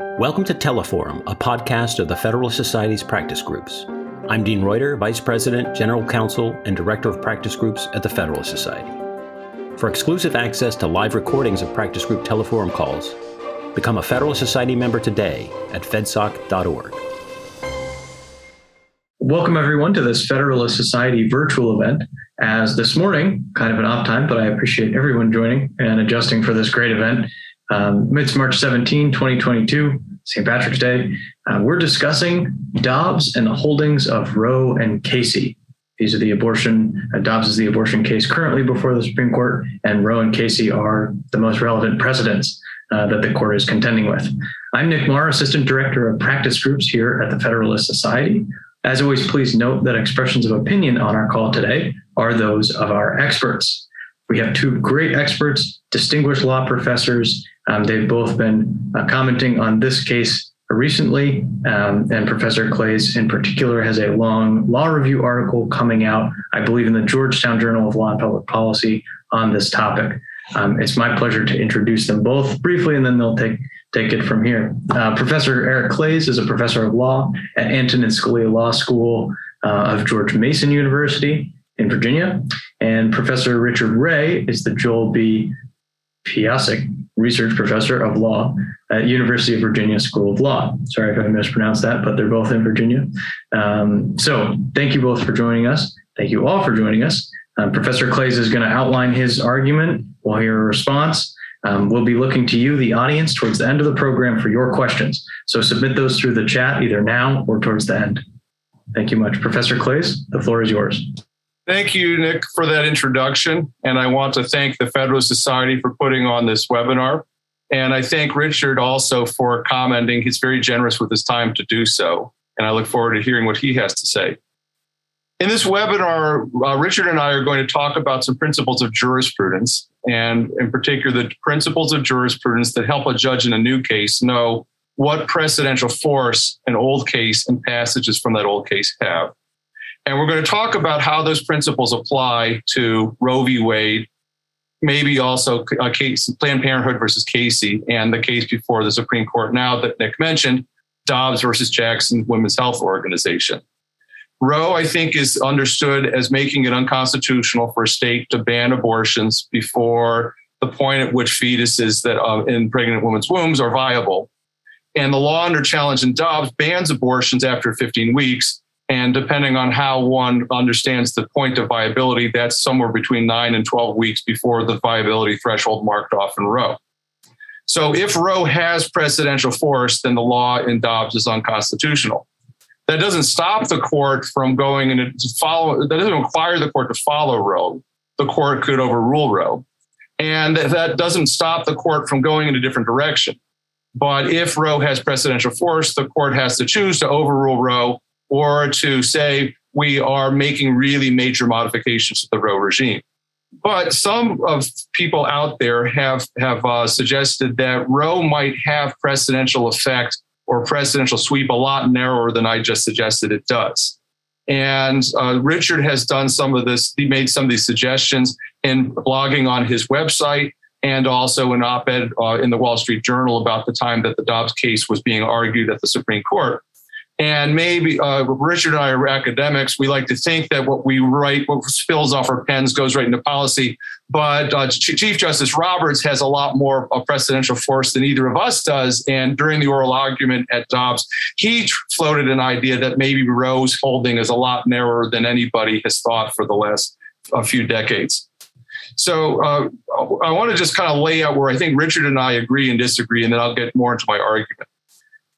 Welcome to Teleforum, a podcast of the Federalist Society's practice groups. I'm Dean Reuter, Vice President, General Counsel, and Director of Practice Groups at the Federalist Society. For exclusive access to live recordings of practice group Teleforum calls, become a Federalist Society member today at fedsoc.org. Welcome, everyone, to this Federalist Society virtual event. As this morning, kind of an off time, but I appreciate everyone joining and adjusting for this great event. Um, it's March 17, 2022, St. Patrick's Day. Uh, we're discussing Dobbs and the holdings of Roe and Casey. These are the abortion, uh, Dobbs is the abortion case currently before the Supreme Court, and Roe and Casey are the most relevant precedents uh, that the court is contending with. I'm Nick Marr, Assistant Director of Practice Groups here at the Federalist Society. As always, please note that expressions of opinion on our call today are those of our experts. We have two great experts, distinguished law professors. Um, they've both been uh, commenting on this case recently, um, and Professor Claeys in particular has a long law review article coming out, I believe, in the Georgetown Journal of Law and Public Policy on this topic. Um, it's my pleasure to introduce them both briefly, and then they'll take take it from here. Uh, professor Eric Claeys is a professor of law at Antonin Scalia Law School uh, of George Mason University in Virginia. And Professor Richard Re is the Joel B. Piassick Research Professor of Law at University of Virginia School of Law. Sorry if I mispronounced that, but they're both in Virginia. Um, so thank you both for joining us. Thank you all for joining us. Um, Professor Claeys is going to outline his argument. We'll hear a response. Um, we'll be looking to you, the audience, towards the end of the program for your questions. So submit those through the chat either now or towards the end. Thank you much. Professor Claeys, the floor is yours. Thank you, Nick, for that introduction. And I want to thank the Federal Society for putting on this webinar. And I thank Richard also for commenting. He's very generous with his time to do so. And I look forward to hearing what he has to say. In this webinar, uh, Richard and I are going to talk about some principles of jurisprudence, and in particular, the principles of jurisprudence that help a judge in a new case know what precedential force an old case and passages from that old case have. And we're going to talk about how those principles apply to Roe v. Wade, maybe also case, Planned Parenthood versus Casey, and the case before the Supreme Court now that Nick mentioned, Dobbs versus Jackson Women's Health Organization. Roe, I think, is understood as making it unconstitutional for a state to ban abortions before the point at which fetuses that uh, in pregnant women's wombs are viable. And the law under challenge in Dobbs bans abortions after 15 weeks, and depending on how one understands the point of viability, that's somewhere between nine and 12 weeks before the viability threshold marked off in Roe. So if Roe has precedential force, then the law in Dobbs is unconstitutional. That doesn't stop the court from going and follow, that doesn't require the court to follow Roe. The court could overrule Roe. And that doesn't stop the court from going in a different direction. But if Roe has precedential force, the court has to choose to overrule Roe or to say we are making really major modifications to the Roe regime. But some of people out there have have uh, suggested that Roe might have precedential effect or precedential sweep a lot narrower than I just suggested it does. And uh, Richard has done some of this. He made some of these suggestions in blogging on his website and also an op-ed uh, in the Wall Street Journal about the time that the Dobbs case was being argued at the Supreme Court. And maybe uh, Richard and I are academics. We like to think that what we write, what spills off our pens, goes right into policy. But uh, Chief Justice Roberts has a lot more of precedential force than either of us does. And during the oral argument at Dobbs, he floated an idea that maybe Roe's holding is a lot narrower than anybody has thought for the last a few decades. So uh, I want to just kind of lay out where I think Richard and I agree and disagree, and then I'll get more into my argument.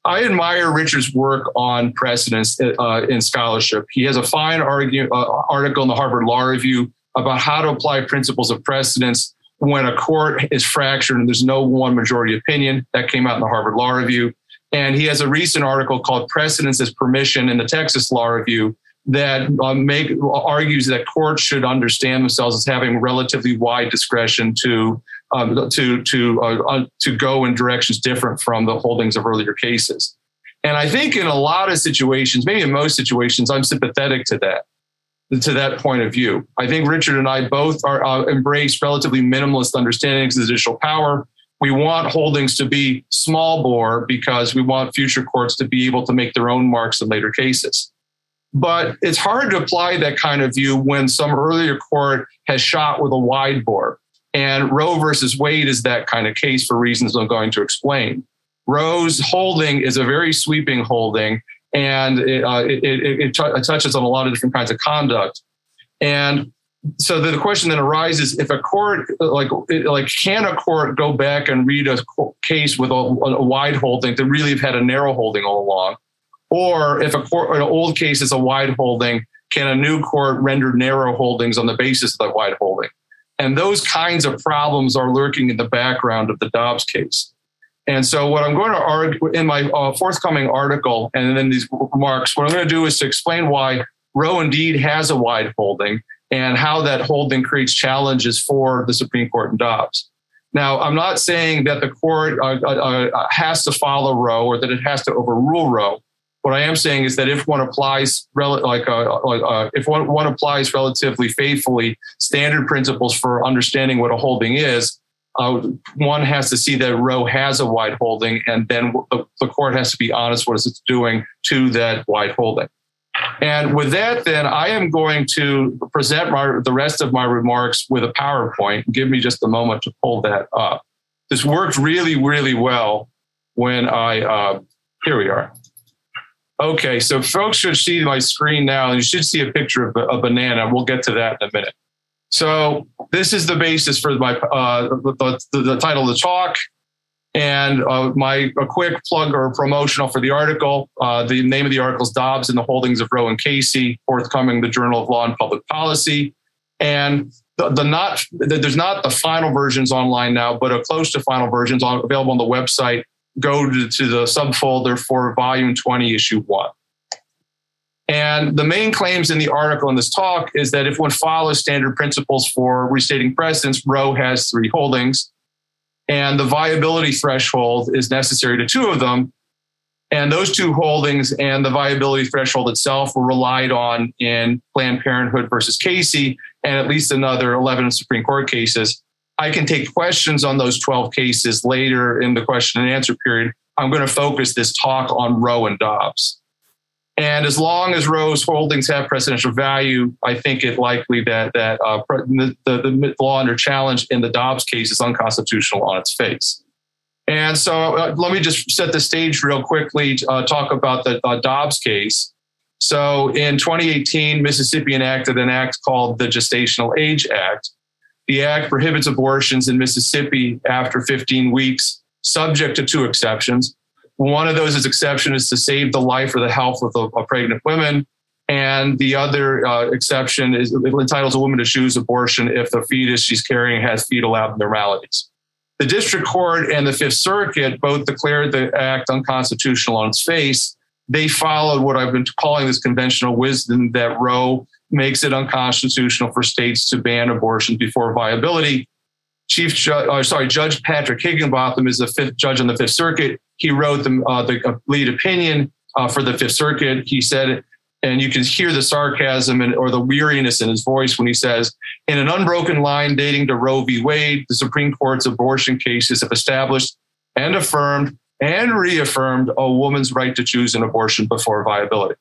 I admire Richard's work on precedents uh, in scholarship. He has a fine argue, uh, article in the Harvard Law Review about how to apply principles of precedence when a court is fractured and there's no one majority opinion. That came out in the Harvard Law Review. And he has a recent article called Precedence as Permission in the Texas Law Review that uh, make, argues that courts should understand themselves as having relatively wide discretion to um, to to uh, uh, to go in directions different from the holdings of earlier cases. And I think in a lot of situations, maybe in most situations, I'm sympathetic to that to that point of view. I think Richard and I both are uh, embrace relatively minimalist understandings of judicial power. We want holdings to be small bore because we want future courts to be able to make their own marks in later cases. But it's hard to apply that kind of view when some earlier court has shot with a wide bore. And Roe versus Wade is that kind of case for reasons I'm going to explain. Roe's holding is a very sweeping holding, and it, uh, it, it, it, t- touches on a lot of different kinds of conduct. And so the question then arises: if a court, like, like, can a court go back and read a case with a, a wide holding to really have had a narrow holding all along? Or if a court, an old case is a wide holding, can a new court render narrow holdings on the basis of that wide holding? And those kinds of problems are lurking in the background of the Dobbs case. And so, what I'm going to argue in my uh, forthcoming article and then these remarks, what I'm going to do is to explain why Roe indeed has a wide holding and how that holding creates challenges for the Supreme Court and Dobbs. Now, I'm not saying that the court uh, uh, uh has to follow Roe or that it has to overrule Roe. What I am saying is that if one applies, like, uh, uh, if one, one applies relatively faithfully standard principles for understanding what a holding is, uh, one has to see that Roe has a wide holding, and then the, the court has to be honest what it's doing to that wide holding. And with that, then I am going to present my, the rest of my remarks with a PowerPoint. Give me just a moment to pull that up. This worked really, really well when I, uh, here we are. Okay, so folks should see my screen now, and you should see a picture of a banana. We'll get to that in a minute. So this is the basis for my uh, the, the, the, title of the talk, and uh, my a quick plug or promotional for the article. Uh, the name of the article is Dobbs and the Holdings of Roe and Casey, forthcoming the Journal of Law and Public Policy, and the, the not the, there's not the final versions online now, but a close to final versions on, available on the website go to, to the subfolder for volume 20, issue one. And the main claims in the article in this talk is that if one follows standard principles for restating precedents, Roe has three holdings, and the viability threshold is necessary to two of them. And those two holdings and the viability threshold itself were relied on in Planned Parenthood versus Casey and at least another 11 Supreme Court cases. I can take questions on those 12 cases later in the question and answer period. I'm going to focus this talk on Roe and Dobbs. And as long as Roe's holdings have precedential value, I think it likely that that uh, the, the, law under challenge in the Dobbs case is unconstitutional on its face. And so uh, let me just set the stage real quickly, to, uh, talk about the Dobbs case. So in 2018, Mississippi enacted an act called the Gestational Age Act, the act prohibits abortions in Mississippi after 15 weeks, subject to two exceptions. One of those is exception is to save the life or the health of, a, pregnant women. And the other uh, exception is it entitles a woman to choose abortion if the fetus she's carrying has fetal abnormalities. The district court and the Fifth Circuit both declared the act unconstitutional on its face. They followed what I've been calling this conventional wisdom that Roe makes it unconstitutional for states to ban abortion before viability. Chief, Judge, uh, sorry, Judge Patrick Higginbotham is the fifth judge on the Fifth Circuit. He wrote the, uh, the lead opinion uh, for the Fifth Circuit. He said, and you can hear the sarcasm and, or the weariness in his voice when he says, in an unbroken line dating to Roe v. Wade, the Supreme Court's abortion cases have established and affirmed and reaffirmed a woman's right to choose an abortion before viability.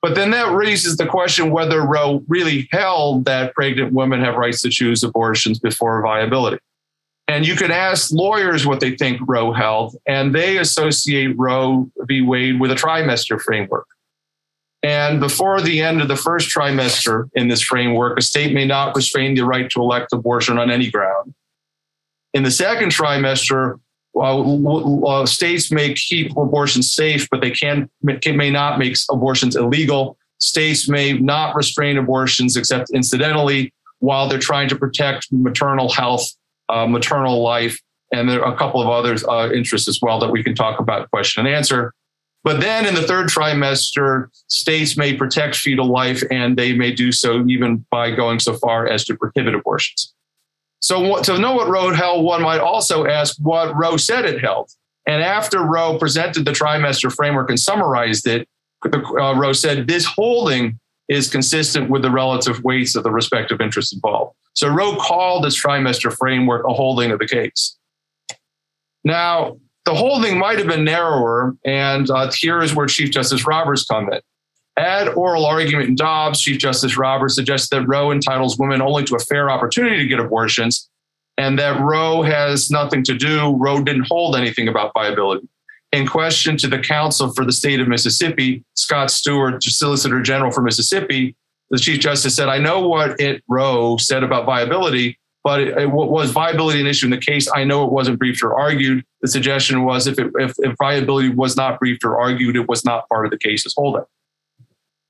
But then that raises the question whether Roe really held that pregnant women have rights to choose abortions before viability. And you can ask lawyers what they think Roe held, and they associate Roe v. Wade with a trimester framework. And before the end of the first trimester in this framework, a state may not restrain the right to elect abortion on any ground. In the second trimester, uh, states may keep abortions safe, but they can, may not make abortions illegal. States may not restrain abortions except incidentally while they're trying to protect maternal health, uh, maternal life, and there are a couple of other uh, interests as well that we can talk about question and answer. But then in the third trimester, states may protect fetal life and they may do so even by going so far as to prohibit abortions. So to know what Roe held, one might also ask what Roe said it held. And after Roe presented the trimester framework and summarized it, uh, Roe said this holding is consistent with the relative weights of the respective interests involved. So Roe called this trimester framework a holding of the case. Now, the holding might have been narrower, and uh, here is where Chief Justice Roberts come in. At oral argument in Dobbs, Chief Justice Roberts suggests that Roe entitles women only to a fair opportunity to get abortions, and that Roe has nothing to do, Roe didn't hold anything about viability. In question to the counsel for the state of Mississippi, Scott Stewart, Solicitor General for Mississippi, the Chief Justice said, I know what it Roe said about viability, but it, it, was viability an issue in the case? I know it wasn't briefed or argued. The suggestion was if, it, if, if viability was not briefed or argued, it was not part of the case's holding.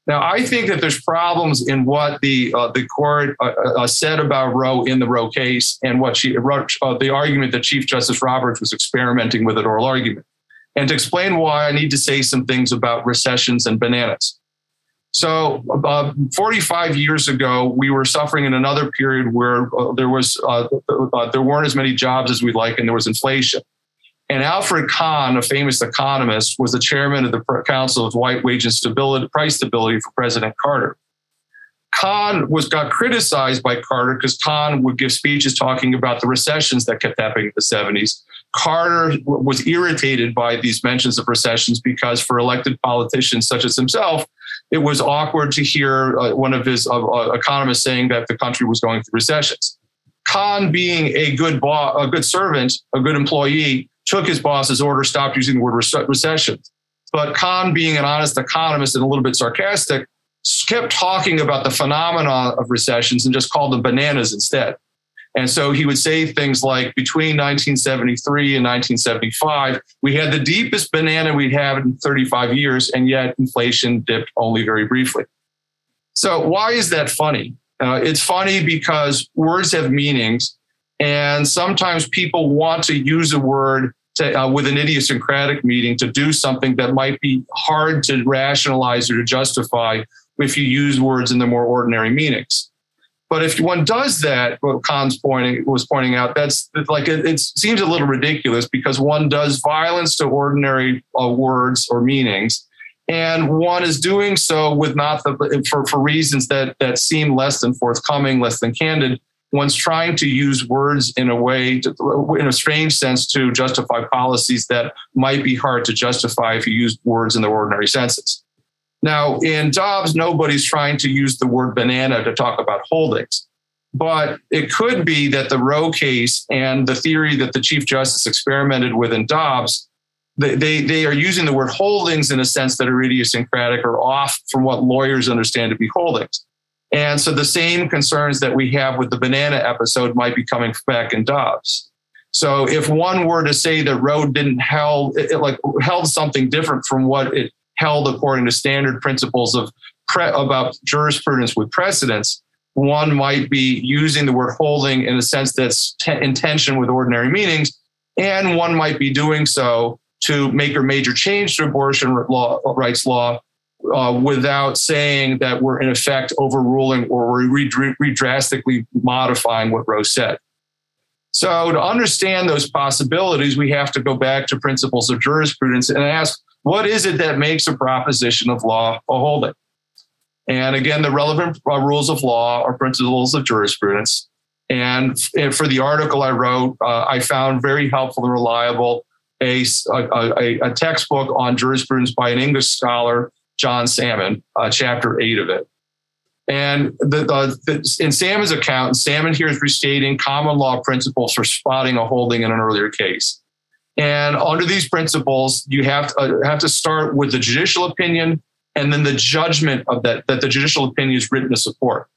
Now, I think that there's problems in what the uh, the court uh, uh, said about Roe in the Roe case and what she uh, the argument that Chief Justice Roberts was experimenting with at oral argument. And to explain why, I need to say some things about recessions and bananas. So, uh, 45 years ago, we were suffering in another period where uh, there was uh, uh, there weren't as many jobs as we'd like, and there was inflation. And Alfred Kahn, a famous economist, was the chairman of the Council of White Wage and Stability, Price Stability for President Carter. Kahn was got criticized by Carter because Kahn would give speeches talking about the recessions that kept happening in the 70s. Carter was irritated by these mentions of recessions because for elected politicians such as himself, it was awkward to hear uh, one of his uh, uh, economists saying that the country was going through recessions. Kahn, being a good a good servant, a good employee, took his boss's order, stopped using the word recession. But Kahn, being an honest economist and a little bit sarcastic, kept talking about the phenomenon of recessions and just called them bananas instead. And so he would say things like between 1973 and 1975, we had the deepest banana we'd had in 35 years, and yet inflation dipped only very briefly. So, why is that funny? Uh, it's funny because words have meanings, and sometimes people want to use a word to, uh, with an idiosyncratic meaning to do something that might be hard to rationalize or to justify if you use words in the more ordinary meanings. But if one does that, what Kahn's pointing was pointing out, that's like it, it seems a little ridiculous because one does violence to ordinary uh, words or meanings, and one is doing so with not the for, for reasons that that seem less than forthcoming, less than candid. One's trying to use words in a way, to, in a strange sense, to justify policies that might be hard to justify if you use words in their ordinary senses. Now, in Dobbs, nobody's trying to use the word banana to talk about holdings. But it could be that the Roe case and the theory that the Chief Justice experimented with in Dobbs, they, they, they are using the word holdings in a sense that are idiosyncratic or off from what lawyers understand to be holdings. And so the same concerns that we have with the banana episode might be coming back in Dobbs. So if one were to say that Roe didn't held it, like held something different from what it held according to standard principles of pre- about jurisprudence with precedents, one might be using the word holding in a sense that's t- in tension with ordinary meanings, and one might be doing so to make a major change to abortion law, rights law uh, without saying that we're in effect overruling or we're re- re- drastically modifying what Roe said. So, to understand those possibilities, we have to go back to principles of jurisprudence and ask what is it that makes a proposition of law a holding? And again, the relevant uh, rules of law are principles of jurisprudence. And for the article I wrote, uh, I found very helpful and reliable a, a, a, textbook on jurisprudence by an English scholar, John Salmond, uh, chapter eight of it. And the, the, in Salmond's account, Salmon here is restating common law principles for spotting a holding in an earlier case. And under these principles, you have to, uh, have to start with the judicial opinion and then the judgment of that, that the judicial opinion is written to support.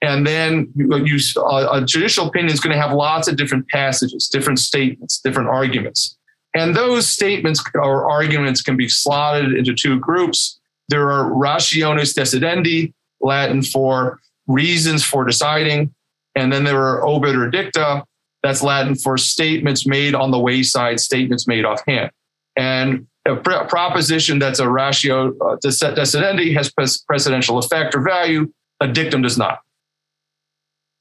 And then you, uh, a judicial opinion is going to have lots of different passages, different statements, different arguments. And those statements or arguments can be slotted into two groups. There are rationes decidendi, Latin for reasons for deciding. And then there are obiter dicta, that's Latin for statements made on the wayside, statements made offhand. And a proposition that's a ratio uh, decidendi has precedential effect or value, a dictum does not.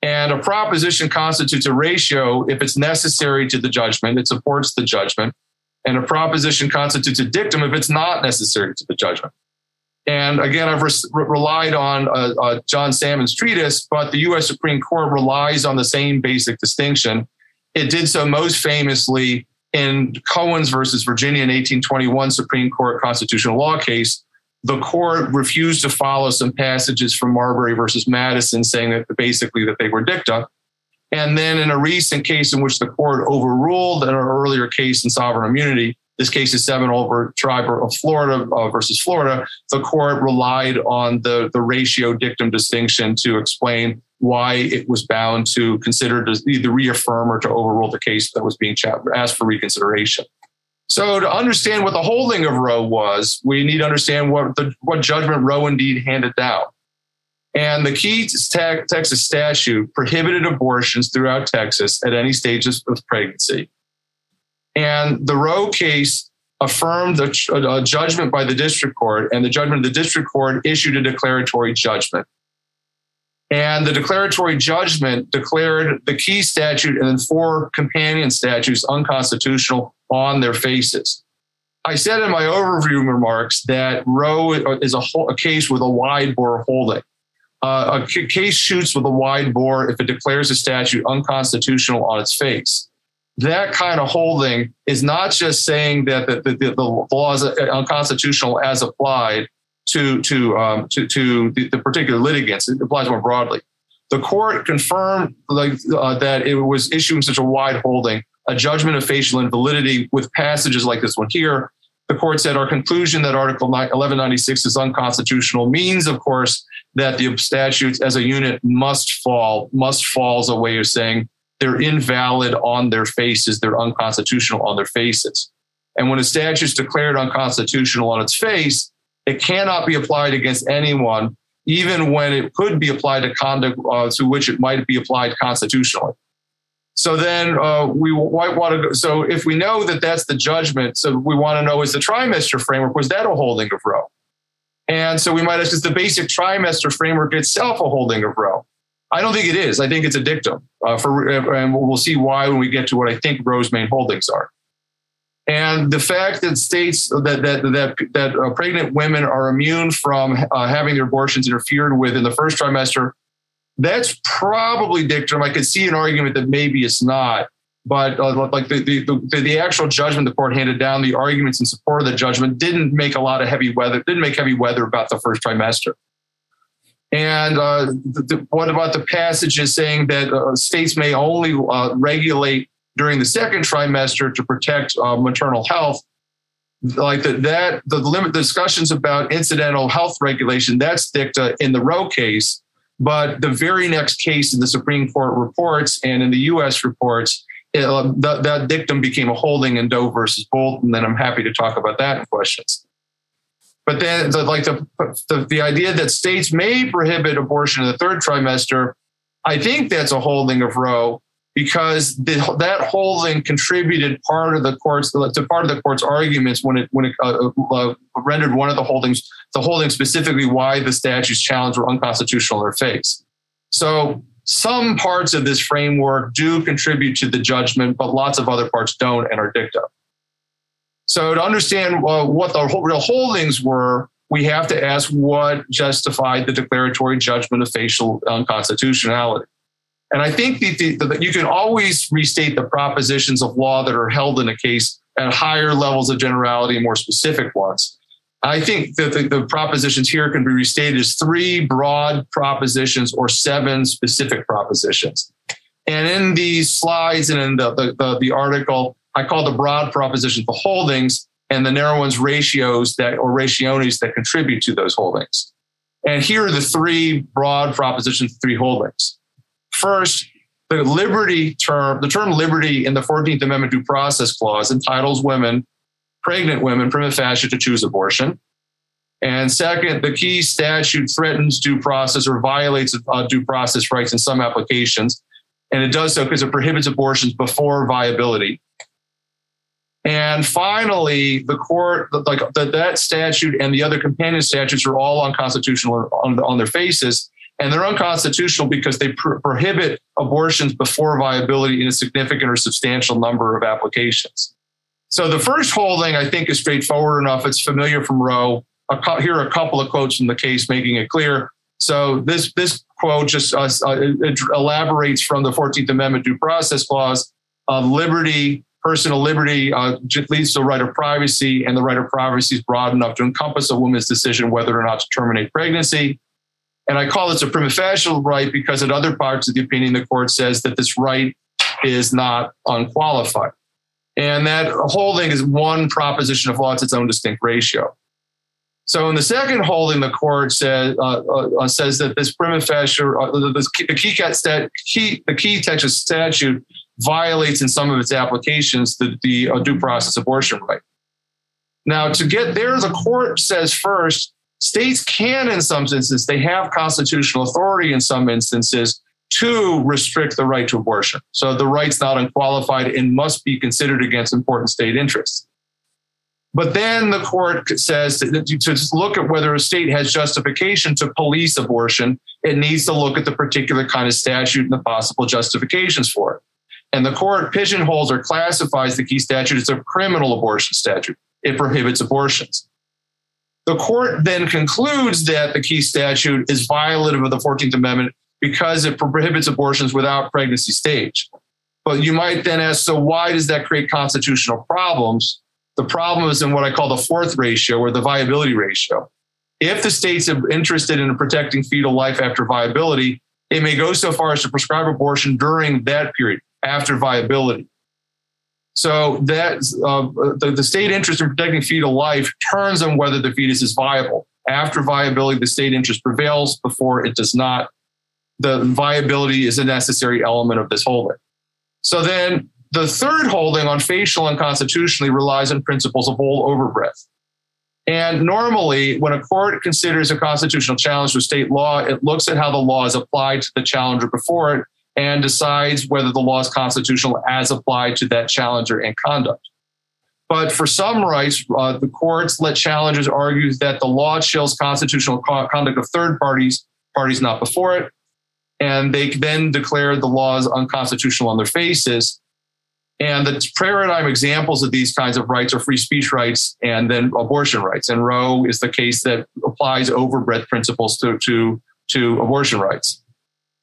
And a proposition constitutes a ratio if it's necessary to the judgment, it supports the judgment. And a proposition constitutes a dictum if it's not necessary to the judgment. And again, I've re- relied on uh, uh, John Salmond's treatise, but the US Supreme Court relies on the same basic distinction. It did so most famously in Cohens versus Virginia in 1821 Supreme Court constitutional law case, the court refused to follow some passages from Marbury versus Madison, saying that basically that they were dicta. And then in a recent case in which the court overruled an earlier case in sovereign immunity, this case is Seminole over tribe of Florida uh, versus Florida. The court relied on the, the ratio dictum distinction to explain why it was bound to consider to either reaffirm or to overrule the case that was being asked for reconsideration. So to understand what the holding of Roe was, we need to understand what the what judgment Roe indeed handed down. And the key Texas statute prohibited abortions throughout Texas at any stages of pregnancy. And the Roe case affirmed a, a, judgment by the district court, and the judgment of the district court issued a declaratory judgment. And the declaratory judgment declared the key statute and then four companion statutes unconstitutional on their faces. I said in my overview remarks that Roe is a, a case with a wide bore holding. Uh, a case shoots with a wide bore if it declares a statute unconstitutional on its face that kind of holding is not just saying that the, the, the law is unconstitutional as applied to to um, to, to the, the, particular litigants. It applies more broadly. The court confirmed like, uh, that it was issuing such a wide holding, a judgment of facial invalidity with passages like this one here. The court said our conclusion that Article 1196 is unconstitutional means, of course, that the statutes as a unit must fall. Must fall as a way of saying they're invalid on their faces, they're unconstitutional on their faces. And when a statute is declared unconstitutional on its face, it cannot be applied against anyone, even when it could be applied to conduct uh, to which it might be applied constitutionally. So then uh, we want to. So if we know that that's the judgment, so we want to know is the trimester framework, was that a holding of Roe? And so we might ask, is the basic trimester framework itself a holding of Roe? I don't think it is. I think it's a dictum. Uh, for and we'll see why when we get to what I think Roe's main holdings are. And the fact that states that that that that uh, pregnant women are immune from uh, having their abortions interfered with in the first trimester, that's probably dictum. I could see an argument that maybe it's not, but uh, like the, the the the actual judgment the court handed down, the arguments in support of the judgment didn't make a lot of heavy weather. Didn't make heavy weather about the first trimester. And uh, the, the, what about the passages saying that uh, states may only uh, regulate during the second trimester to protect uh, maternal health? Like the, that, the limit discussions about incidental health regulation, that's dicta in the Roe case. But the very next case in the Supreme Court reports and in the US reports, it, uh, that, that dictum became a holding in Doe versus Bolton. And I'm happy to talk about that in questions. But then, the, like the, the, the idea that states may prohibit abortion in the third trimester, I think that's a holding of Roe because the, that holding contributed part of the court's to part of the court's arguments when it when it uh, uh, rendered one of the holdings the holding specifically why the statute's challenge were unconstitutional or face. So some parts of this framework do contribute to the judgment, but lots of other parts don't and are dicta. So to understand uh, what the real holdings were, we have to ask what justified the declaratory judgment of facial unconstitutionality. And I think that you can always restate the propositions of law that are held in a case at higher levels of generality and more specific ones. I think that the, the, propositions here can be restated as three broad propositions or seven specific propositions. And in these slides and in the, the, the, the article, I call the broad propositions the holdings and the narrow ones ratios that or rationes that contribute to those holdings. And here are the three broad propositions, three holdings. First, the liberty term, the term liberty in the 14th Amendment due process clause entitles women, pregnant women, prima facie to choose abortion. And second, the key statute threatens due process or violates uh, due process rights in some applications. And it does so because it prohibits abortions before viability. And finally, the court, like the, that statute and the other companion statutes are all unconstitutional on, on their faces. And they're unconstitutional because they pr- prohibit abortions before viability in a significant or substantial number of applications. So the first holding, I think, is straightforward enough. It's familiar from Roe. Co- here are a couple of quotes from the case making it clear. So this this quote just uh, uh elaborates from the 14th Amendment due process clause. Uh, liberty personal liberty uh, leads to the right of privacy, and the right of privacy is broad enough to encompass a woman's decision whether or not to terminate pregnancy. And I call this a prima facie right because at other parts of the opinion, the court says that this right is not unqualified. And that holding is one proposition of law, it's its own distinct ratio. So in the second holding, the court says uh, uh, says that this prima facie, uh, the, the, key, stat, key, the key Texas statute violates in some of its applications the, the uh, due process abortion right. Now, to get there, the court says first, states can, in some instances, they have constitutional authority in some instances to restrict the right to abortion. So the right's not unqualified and must be considered against important state interests. But then the court says to look at whether a state has justification to police abortion, it needs to look at the particular kind of statute and the possible justifications for it. And the court pigeonholes or classifies the key statute as a criminal abortion statute. It prohibits abortions. The court then concludes that the key statute is violative of the 14th Amendment because it prohibits abortions without pregnancy stage. But you might then ask, so why does that create constitutional problems? The problem is in what I call the fourth ratio or the viability ratio. If the state's are interested in protecting fetal life after viability, it may go so far as to prescribe abortion during that period after viability. So that uh, the, the state interest in protecting fetal life turns on whether the fetus is viable. After viability, the state interest prevails. Before it does not. The viability is a necessary element of this holding. So then the third holding on facial and constitutionally relies on principles of whole overbreadth. And normally, when a court considers a constitutional challenge to state law, it looks at how the law is applied to the challenger before it and decides whether the law is constitutional as applied to that challenger and conduct. But for some rights, uh, the courts let challengers argue that the law chills constitutional conduct of third parties, parties not before it, and they then declare the laws unconstitutional on their faces. And the paradigm examples of these kinds of rights are free speech rights and then abortion rights. And Roe is the case that applies overbreadth principles to, to, to abortion rights.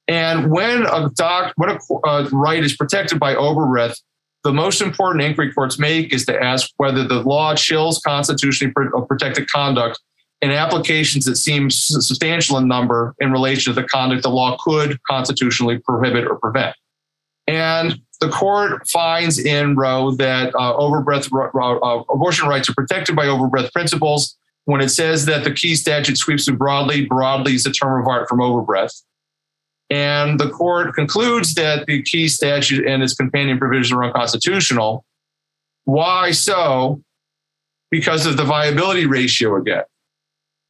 And when a doc, when a uh, right is protected by overbreadth, the most important inquiry courts make is to ask whether the law chills constitutionally uh, protected conduct in applications that seem substantial in number in relation to the conduct the law could constitutionally prohibit or prevent. And the court finds in Roe that uh, overbreadth uh, abortion rights are protected by overbreadth principles. When it says that the key statute sweeps through broadly, broadly is a term of art from overbreadth. And the court concludes that the key statute and its companion provisions are unconstitutional. Why so? Because of the viability ratio again.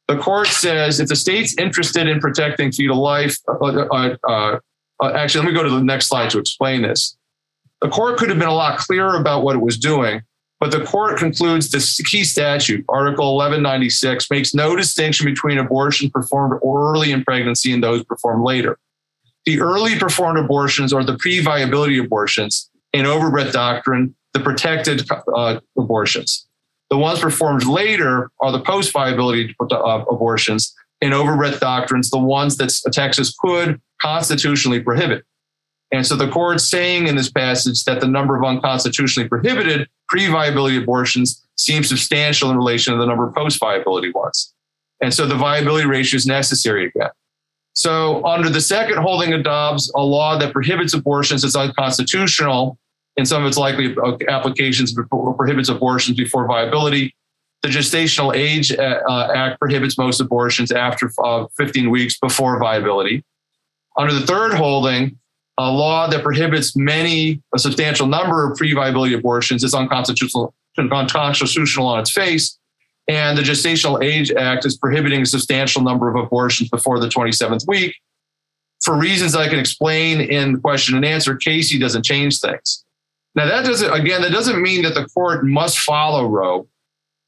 The court says if the state's interested in protecting fetal life, uh, uh, uh, uh actually, let me go to the next slide to explain this. The court could have been a lot clearer about what it was doing, but the court concludes the key statute, Article 1196, makes no distinction between abortion performed early in pregnancy and those performed later. The early performed abortions are the pre viability abortions in overbreadth doctrine, the protected uh, abortions. The ones performed later are the post viability uh, abortions in overbreadth doctrines, the ones that Texas could constitutionally prohibit. And so the court's saying in this passage that the number of unconstitutionally prohibited pre viability abortions seems substantial in relation to the number of post viability ones. And so the viability ratio is necessary again. So, under the second holding of Dobbs, a law that prohibits abortions is unconstitutional in some of its likely applications prohibits abortions before viability. The Gestational Age uh, Act prohibits most abortions after uh, 15 weeks before viability. Under the third holding, a law that prohibits many, a substantial number of pre viability abortions is unconstitutional, unconstitutional on its face. And the Gestational Age Act is prohibiting a substantial number of abortions before the 27th week. For reasons I can explain in question and answer, Casey doesn't change things. Now, that doesn't, again, that doesn't mean that the court must follow Roe.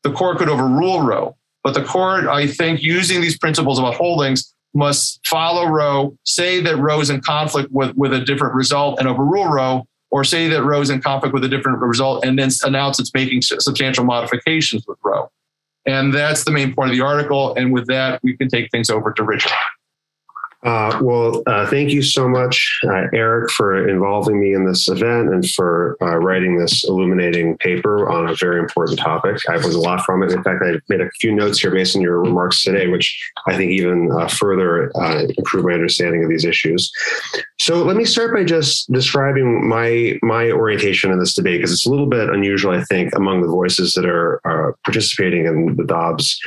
The court could overrule Roe. But the court, I think, using these principles about holdings, must follow Roe, say that Roe is in conflict with, with a different result and overrule Roe, or say that Roe is in conflict with a different result and then announce it's making substantial modifications with Roe. And that's the main point of the article. And with that, we can take things over to Richard. Uh, well, uh, thank you so much, uh, Eric, for involving me in this event and for uh, writing this illuminating paper on a very important topic. I learned a lot from it. In fact, I made a few notes here based on your remarks today, which I think even uh, further uh, improve my understanding of these issues. So let me start by just describing my my orientation in this debate because it's a little bit unusual, I think, among the voices that are, are participating in the Dobbs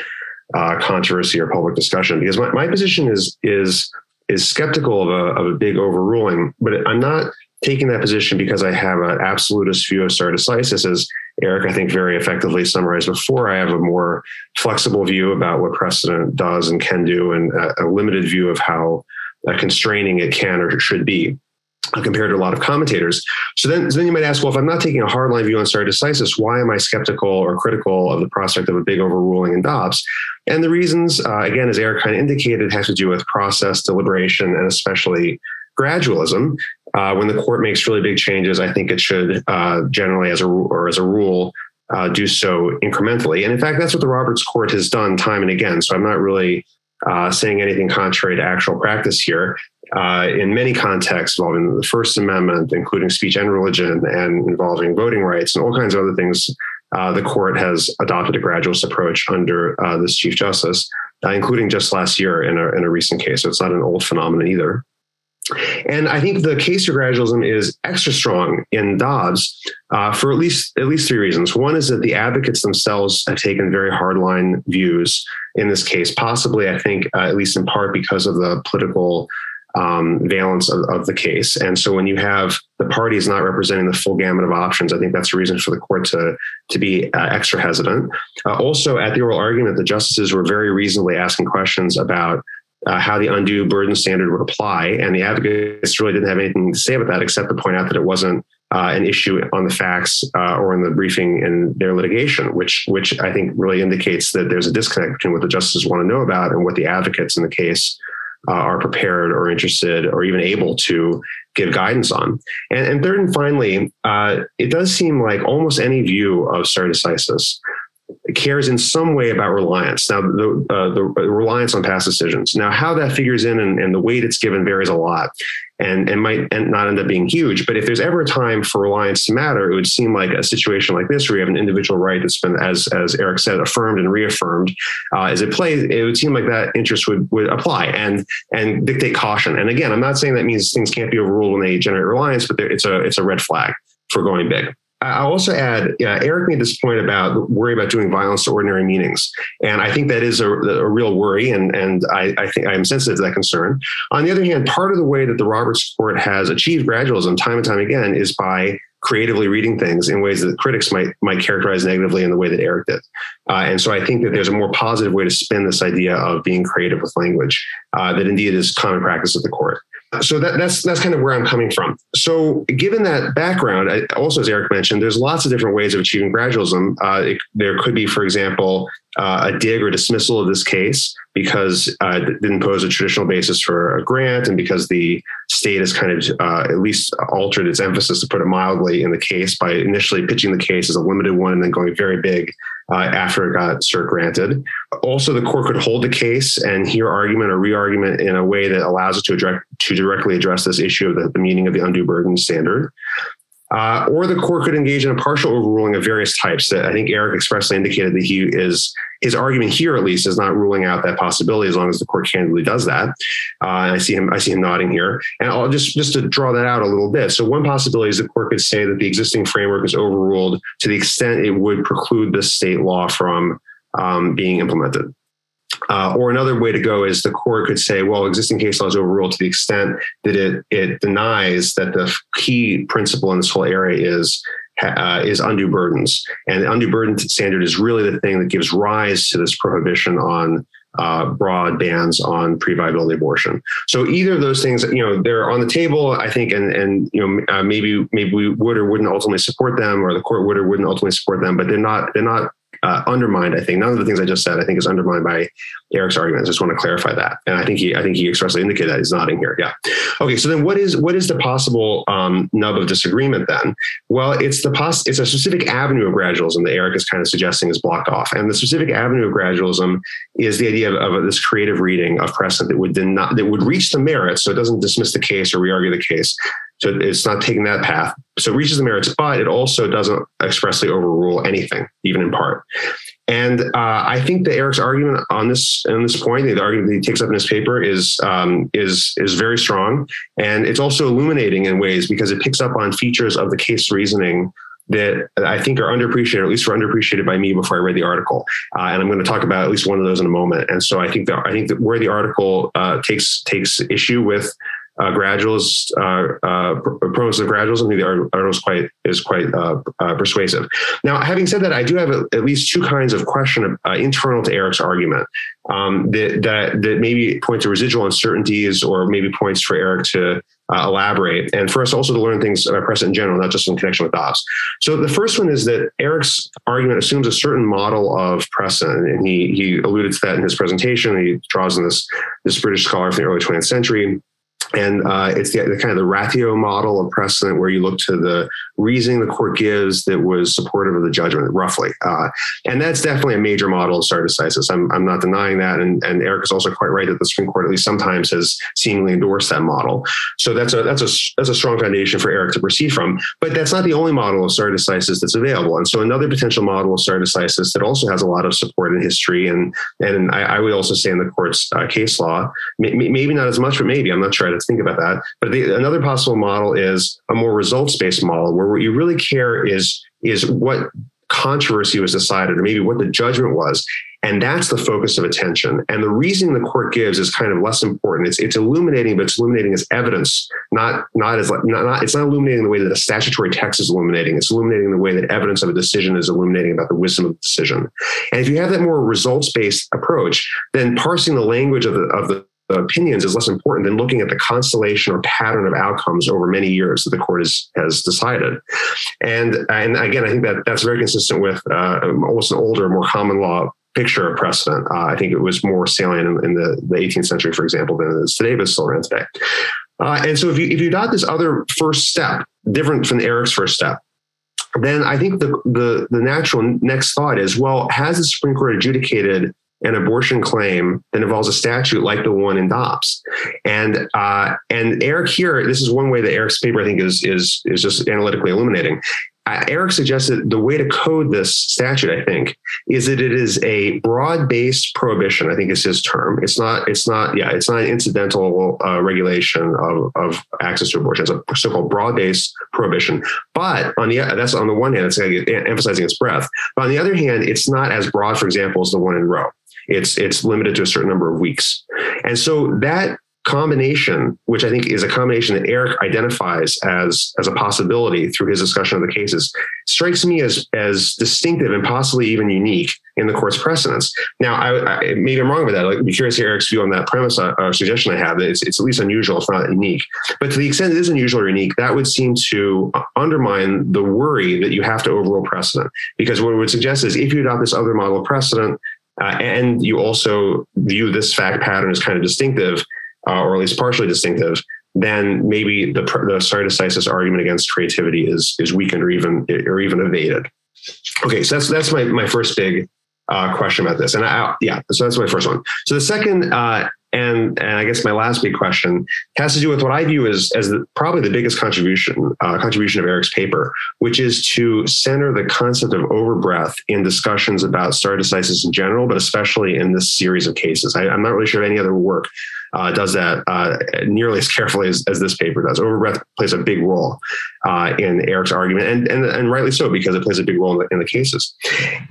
uh, controversy or public discussion because my, my position is is is skeptical of a, of a big overruling, but I'm not taking that position because I have an absolutist view of stare decisis, as Eric, I think, very effectively summarized before. I have a more flexible view about what precedent does and can do, and a, a limited view of how uh, constraining it can or should be. Uh, compared to a lot of commentators. So then, so then you might ask, well, if I'm not taking a hardline view on stare decisis, why am I skeptical or critical of the prospect of a big overruling in Dobbs? And the reasons, uh, again, as Eric kind of indicated, has to do with process, deliberation, and especially gradualism. Uh, when the court makes really big changes, I think it should uh, generally, as a or as a rule, uh, do so incrementally. And in fact, that's what the Roberts Court has done time and again. So I'm not really uh, saying anything contrary to actual practice here uh, in many contexts involving the First Amendment, including speech and religion, and involving voting rights and all kinds of other things, uh, the court has adopted a gradualist approach under uh, this Chief Justice, uh, including just last year in a, in a recent case. So it's not an old phenomenon either. And I think the case for gradualism is extra strong in Dobbs uh, for at least at least three reasons. One is that the advocates themselves have taken very hardline views in this case, possibly I think uh, at least in part because of the political um, valence of, of, the case. And so when you have the parties not representing the full gamut of options, I think that's a reason for the court to, to be uh, extra hesitant. Uh, also, at the oral argument, the justices were very reasonably asking questions about uh, how the undue burden standard would apply. And the advocates really didn't have anything to say about that except to point out that it wasn't uh, an issue on the facts uh, or in the briefing in their litigation, which which I think really indicates that there's a disconnect between what the justices want to know about and what the advocates in the case uh, are prepared or interested or even able to give guidance on. And, and third and finally, uh, it does seem like almost any view of stare cares in some way about reliance. Now, the, uh, the reliance on past decisions. Now, how that figures in and, and, the weight it's given varies a lot and, it might not end up being huge. But if there's ever a time for reliance to matter, it would seem like a situation like this where you have an individual right that's been, as, as Eric said, affirmed and reaffirmed uh, as it plays, it would seem like that interest would, would apply and, and dictate caution. And again, I'm not saying that means things can't be overruled when they generate reliance, but it's a, it's a red flag for going big. I'll also add, Eric made this point about worry about doing violence to ordinary meanings, and I think that is a, a real worry, and and I, I think I am sensitive to that concern. On the other hand, part of the way that the Roberts Court has achieved gradualism time and time again is by creatively reading things in ways that critics might might characterize negatively in the way that Eric did. Uh, and so I think that there's a more positive way to spin this idea of being creative with language uh, that indeed is common practice at the court so that, that's that's kind of where I'm coming from. So, given that background, I, also as Eric mentioned, there's lots of different ways of achieving gradualism. Uh, it, there could be, for example, uh, a dig or dismissal of this case because uh, it didn't pose a traditional basis for a grant, and because the state has kind of uh, at least altered its emphasis, to put it mildly, in the case by initially pitching the case as a limited one and then going very big uh, after it got cert granted. Also, the court could hold the case and hear argument or re-argument in a way that allows it to, to directly address this issue of the, the meaning of the undue burden standard. Uh, or the court could engage in a partial overruling of various types. That I think Eric expressly indicated that he is his argument here, at least, is not ruling out that possibility as long as the court candidly does that. Uh, and I see him, I see him nodding here. And I'll just just to draw that out a little bit. So one possibility is the court could say that the existing framework is overruled to the extent it would preclude the state law from um, being implemented. Uh, or another way to go is the court could say, well, existing case law is overruled to the extent that it it denies that the key principle in this whole area is uh, is undue burdens, and the undue burden standard is really the thing that gives rise to this prohibition on uh, broad bans on pre-viability abortion. So either of those things, you know, they're on the table, I think, and and you know, uh, maybe maybe we would or wouldn't ultimately support them, or the court would or wouldn't ultimately support them, but they're not they're not uh, undermined. I think none of the things I just said I think is undermined by Eric's argument. I just want to clarify that, and I think he I think he expressly indicated that he's nodding here. Yeah. Okay. So then, what is what is the possible um, nub of disagreement then? Well, it's the pos- it's a specific avenue of gradualism that Eric is kind of suggesting is blocked off, and the specific avenue of gradualism is the idea of, of this creative reading of precedent that would not that would reach the merits, so it doesn't dismiss the case or re-argue the case. So it's not taking that path. So it reaches the merits, but it also doesn't expressly overrule anything, even in part. And uh, I think that Eric's argument on this on this point, the argument that he takes up in his paper, is um, is is very strong, and it's also illuminating in ways because it picks up on features of the case reasoning that I think are underappreciated, or at least were underappreciated by me before I read the article. Uh, and I'm going to talk about at least one of those in a moment. And so I think that I think that where the article uh, takes takes issue with uh, graduals, uh, uh, proponents of graduals. I think the article is quite is quite uh, uh, persuasive. Now, having said that, I do have a, at least two kinds of question uh, internal to Eric's argument um, that, that that maybe point to residual uncertainties or maybe points for Eric to uh, elaborate and for us also to learn things about precedent in general, not just in connection with Dobbs. So the first one is that Eric's argument assumes a certain model of precedent, and he he alluded to that in his presentation. He draws on this this British scholar from the early 20th century and uh, it's the, the, kind of the ratio model of precedent where you look to the reasoning the court gives that was supportive of the judgment, roughly. Uh, and that's definitely a major model of stare decisis. I'm, I'm not denying that. And, and Eric is also quite right that the Supreme Court, at least sometimes, has seemingly endorsed that model. So that's a that's a that's a strong foundation for Eric to proceed from. But that's not the only model of stare decisis that's available. And so another potential model of stare decisis that also has a lot of support in history and and I, I would also say in the court's uh, case law, maybe not as much, but maybe I'm not sure to think about that. But the, another possible model is a more results based model where what you really care is is what controversy was decided or maybe what the judgment was. And that's the focus of attention. And the reasoning the court gives is kind of less important. It's it's illuminating but it's illuminating as evidence not not as not, not it's not illuminating the way that a statutory text is illuminating. It's illuminating the way that evidence of a decision is illuminating about the wisdom of the decision. And if you have that more results based approach then parsing the language of the of the opinions is less important than looking at the constellation or pattern of outcomes over many years that the court has, has decided. And, and again, I think that that's very consistent with uh, almost an older, more common law picture of precedent. Uh, I think it was more salient in, in, the, the 18th century, for example, than it is today, but still around today. Uh, and so if you, if you adopt this other first step, different from Eric's first step, then I think the, the, the natural next thought is, well, has the Supreme Court adjudicated an abortion claim that involves a statute like the one in Dobbs. And uh, and Eric here, this is one way that Eric's paper I think is is is just analytically illuminating. Uh, Eric suggested the way to code this statute, I think, is that it is a broad-based prohibition. I think is his term. It's not. It's not. Yeah, it's not an incidental uh, regulation of, of access to abortion. It's a so-called broad-based prohibition. But on the that's on the one hand, it's emphasizing its breadth. But on the other hand, it's not as broad, for example, as the one in Roe. It's it's limited to a certain number of weeks. And so that combination, which I think is a combination that Eric identifies as as a possibility through his discussion of the cases, strikes me as as distinctive and possibly even unique in the court's precedents. Now, I, I, maybe I'm wrong with that. I'd be curious to Eric's view on that premise uh, or suggestion I have that it's, it's at least unusual, if not unique. But to the extent it is unusual or unique, that would seem to undermine the worry that you have to overrule precedent. Because what it would suggest is if you adopt this other model of precedent, uh, and you also view this fact pattern as kind of distinctive, uh, or at least partially distinctive, then maybe the, the stare decisis argument against creativity is is weakened or even or even evaded. Okay, so that's that's my my first big uh, question about this, and I, yeah, so that's my first one. So the second uh, and and I guess my last big question has to do with what I view as as the, probably the biggest contribution uh, contribution of Eric's paper, which is to center the concept of overbreadth in discussions about stare decisis in general, but especially in this series of cases. I, I'm not really sure of any other work uh, does that uh, nearly as carefully as, as this paper does. Overbreadth plays a big role uh, in Eric's argument, and, and and rightly so because it plays a big role in the, in the cases.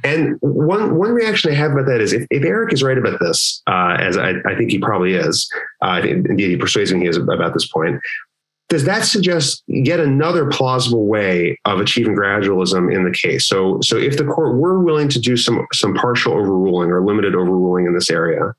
And one one reaction I have about that is if, if Eric is right about this, uh, as I, I, think he probably is, uh, indeed he persuades me he is about this point. Does that suggest yet another plausible way of achieving gradualism in the case? So, so if the court were willing to do some some partial overruling or limited overruling in this area,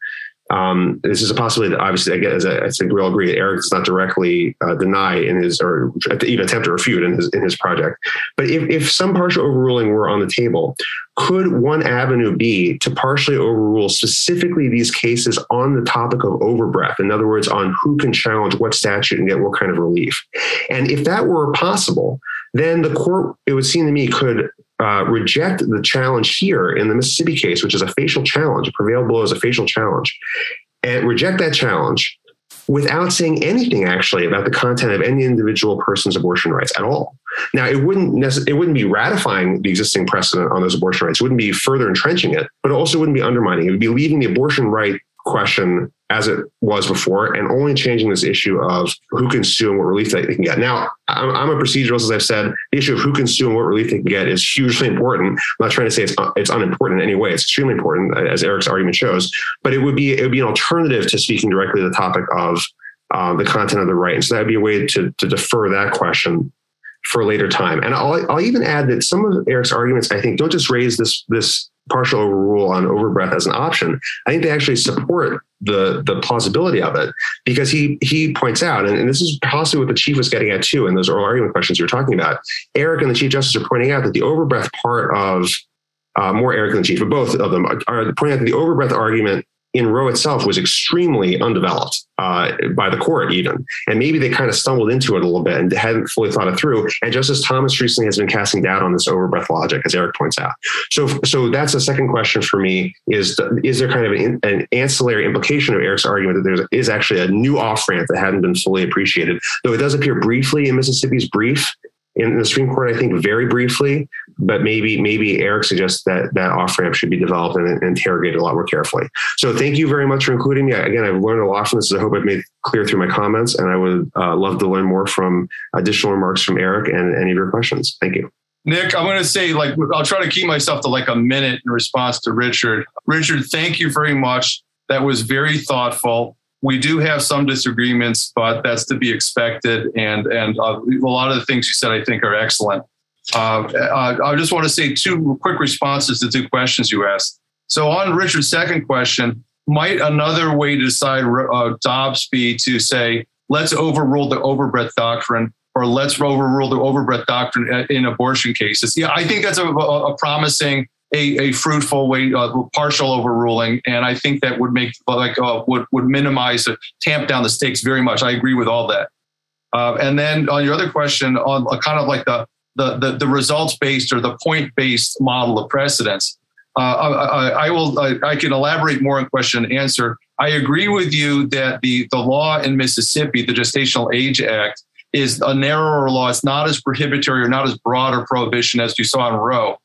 um, this is a possibility that obviously, I guess, I think we all agree that Eric does not directly uh, deny in his or even attempt to refute in his in his project. But if, if some partial overruling were on the table, could one avenue be to partially overrule specifically these cases on the topic of overbreadth? In other words, on who can challenge what statute and get what kind of relief? And if that were possible, then the court, it would seem to me, could uh, reject the challenge here in the Mississippi case, which is a facial challenge, prevail below is a facial challenge, and reject that challenge without saying anything actually about the content of any individual person's abortion rights at all. Now, it wouldn't it wouldn't be ratifying the existing precedent on those abortion rights. It wouldn't be further entrenching it, but it also wouldn't be undermining. It would be leaving the abortion right question as it was before and only changing this issue of who can sue and what relief they can get. Now, I'm, I'm, a proceduralist, as I've said. The issue of who can sue and what relief they can get is hugely important. I'm not trying to say it's, it's unimportant in any way. It's extremely important, as Eric's argument shows. But it would be it would be an alternative to speaking directly to the topic of uh, the content of the right. And so that would be a way to, to defer that question for a later time. And I'll, I'll even add that some of Eric's arguments, I think, don't just raise this this partial overrule on overbreadth as an option. I think they actually support the the plausibility of it because he he points out, and, and this is possibly what the chief was getting at too in those oral argument questions you were talking about. Eric and the chief justice are pointing out that the overbreadth part of uh, more Eric than the chief, but both of them are, pointing out that the overbreath argument in Roe itself was extremely undeveloped uh, by the court, even. And maybe they kind of stumbled into it a little bit and hadn't fully thought it through. And Justice Thomas recently has been casting doubt on this overbreadth logic, as Eric points out. So, so that's the second question for me: is is there kind of an, an ancillary implication of Eric's argument that there is actually a new off ramp that hadn't been fully appreciated? Though it does appear briefly in Mississippi's brief in the Supreme Court, I think very briefly, but maybe maybe Eric suggests that that off ramp should be developed and, and, interrogated a lot more carefully. So thank you very much for including me. Again, I've learned a lot from this. I hope I've made clear through my comments, and I would uh, love to learn more from additional remarks from Eric and any of your questions. Thank you. Nick, I'm going to say, like, I'll try to keep myself to like a minute in response to Richard. Richard, thank you very much. That was very thoughtful we do have some disagreements, but that's to be expected. And and uh, a lot of the things you said, I think, are excellent. Uh, uh I just want to say two quick responses to two questions you asked. So on Richard's second question, might another way to decide uh, Dobbs be to say let's overrule the overbreadth doctrine or let's overrule the overbreadth doctrine in abortion cases? Yeah, I think that's a, a promising a, a fruitful way, uh, partial overruling, and I think that would make like uh, would would minimize, tamp down the stakes very much. I agree with all that. Uh, and then on your other question, on uh, kind of like the the the, the results based or the point based model of precedence, uh, I, I, will I, I, can elaborate more on question and answer. I agree with you that the the law in Mississippi, the Gestational Age Act, is a narrower law. It's not as prohibitory or not as broad a prohibition as you saw in Roe.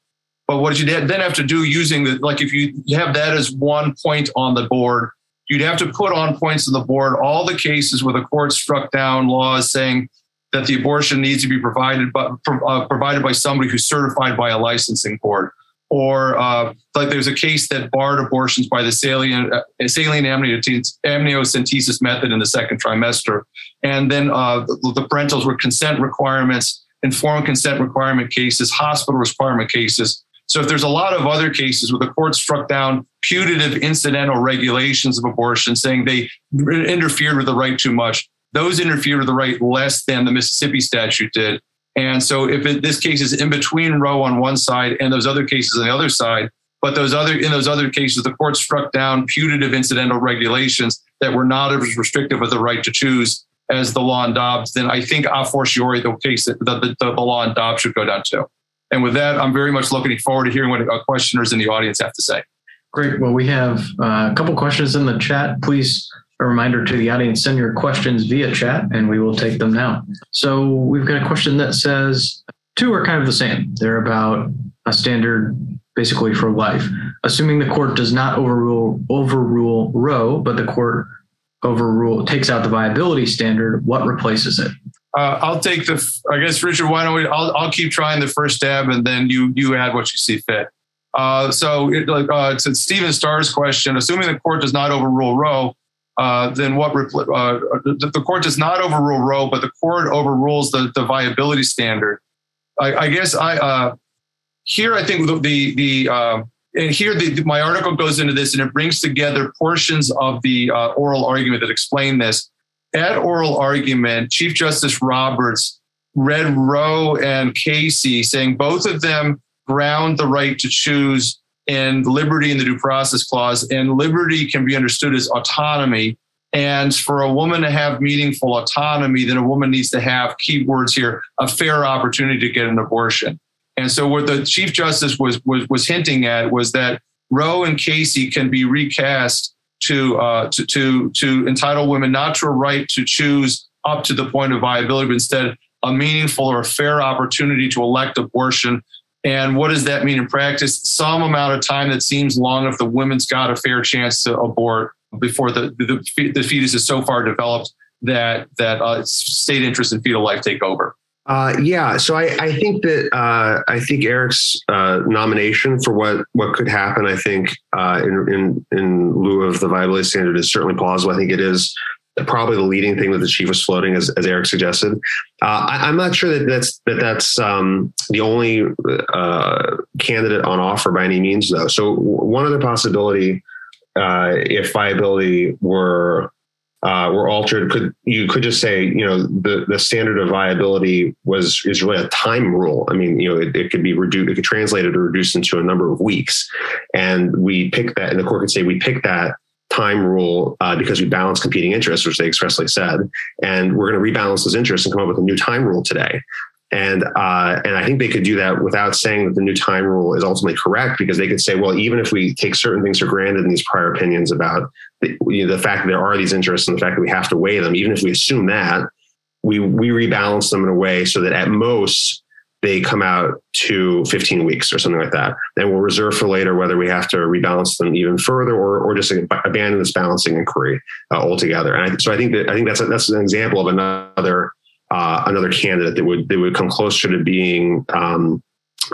But what you then have to do using the, like if you have that as one point on the board, you'd have to put on points on the board all the cases where the court struck down laws saying that the abortion needs to be provided by, uh, provided by somebody who's certified by a licensing board. Or uh, like there's a case that barred abortions by the saline, uh, amniocentesis method in the second trimester. And then uh, the, the parentals were consent requirements, informed consent requirement cases, hospital requirement cases so if there's a lot of other cases where the court struck down putative incidental regulations of abortion, saying they interfered with the right too much, those interfered with the right less than the Mississippi statute did. And so if it, this case is in between Roe on one side and those other cases on the other side, but those other in those other cases, the court struck down putative incidental regulations that were not as restrictive of the right to choose as the law in Dobbs, then I think a fortiori the case the, the, the law in Dobbs should go down too. And with that, I'm very much looking forward to hearing what our questioners in the audience have to say. Great. Well, we have uh, a couple questions in the chat. Please, a reminder to the audience, send your questions via chat and we will take them now. So we've got a question that says two are kind of the same. They're about a standard basically for life. Assuming the court does not overrule overrule Roe, but the court overrule takes out the viability standard, what replaces it? Uh, I'll take the. I guess Richard, why don't we? I'll, I'll keep trying the first stab, and then you you add what you see fit. Uh, so, it, like uh, to Stephen Starr's question, assuming the court does not overrule Roe, uh, then what? Uh, the, the, court does not overrule Roe, but the court overrules the, the viability standard. I, I guess I uh, here I think the the, the uh, and here the, my article goes into this and it brings together portions of the uh, oral argument that explain this. At oral argument, Chief Justice Roberts read Roe and Casey saying both of them ground the right to choose in liberty in the due process clause, and liberty can be understood as autonomy. And for a woman to have meaningful autonomy, then a woman needs to have keywords here a fair opportunity to get an abortion. And so what the Chief Justice was was, was hinting at was that Roe and Casey can be recast to, uh, to to to entitle women not to a right to choose up to the point of viability, but instead a meaningful or a fair opportunity to elect abortion. And what does that mean in practice? Some amount of time that seems long if the woman's got a fair chance to abort before the, the, the fetus is so far developed that that uh, state interest in fetal life take over. Uh, yeah, so I, I think that uh, I think Eric's uh, nomination for what what could happen, I think uh, in, in in lieu of the viability standard is certainly plausible. I think it is probably the leading thing that the chief was floating, as, as Eric suggested. Uh, I, am not sure that that's that that's um, the only uh, candidate on offer by any means, though. So one other possibility, if viability were uh, were altered, could you could just say you know the the standard of viability was is really a time rule. I mean, you know, it, it could be reduced, it could translate it or reduced into a number of weeks, and we pick that, and the court could say we pick that time rule uh, because we balance competing interests, which they expressly said, and we're going to rebalance those interests and come up with a new time rule today. And uh, and I think they could do that without saying that the new time rule is ultimately correct, because they could say, well, even if we take certain things for granted in these prior opinions about the, you know, the fact that there are these interests and the fact that we have to weigh them, even if we assume that, we we rebalance them in a way so that at most they come out to 15 weeks or something like that. Then we'll reserve for later whether we have to rebalance them even further or, or just abandon this balancing inquiry uh, altogether. And I, so I think that I think that's a, that's an example of another uh, another candidate that would that would come closer to being um,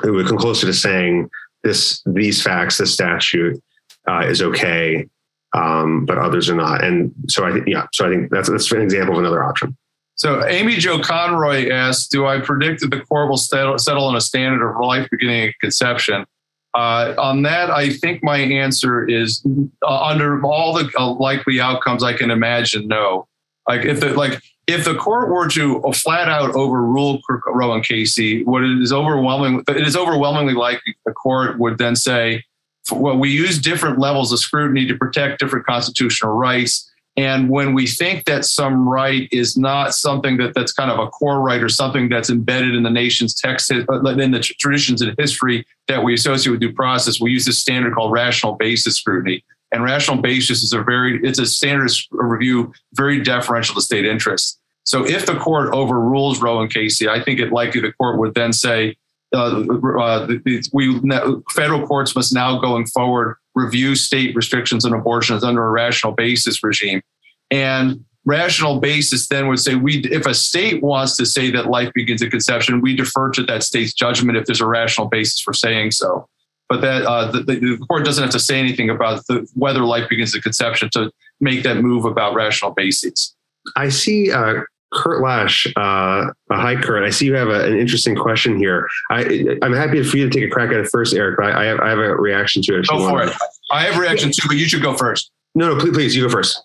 it would come closer to saying this these facts, this statute uh, is okay um, but others are not. And so I think, yeah, so I think that's, that's an example of another option. So Amy Jo Conroy asked, do I predict that the court will settle, settle on a standard of life beginning at conception? Uh, on that, I think my answer is uh, under all the uh, likely outcomes I can imagine, no. Like if the like if the court were to flat out overrule Roe and Casey, what it is overwhelming, it is overwhelmingly likely the court would then say, well, we use different levels of scrutiny to protect different constitutional rights. And when we think that some right is not something that, that's kind of a core right or something that's embedded in the nation's text, uh, in the traditions and history that we associate with due process, we use this standard called rational basis scrutiny. And rational basis is a very, it's a standard review, very deferential to state interests. So if the court overrules Roe and Casey, I think it likely the court would then say, uh, uh, we federal courts must now going forward review state restrictions on abortions under a rational basis regime. And rational basis then would say we if a state wants to say that life begins at conception we defer to that state's judgment if there's a rational basis for saying so. But that uh, the, the, court doesn't have to say anything about the, whether life begins at conception to make that move about rational basis. I see uh, Kurt Lash, uh, hi Kurt. I see you have a, an interesting question here. I, am happy for you to take a crack at it first, Eric. But I, have, I have a reaction to it. Go for it. I have a reaction too, but you should go first. No, no, please, please, you go first.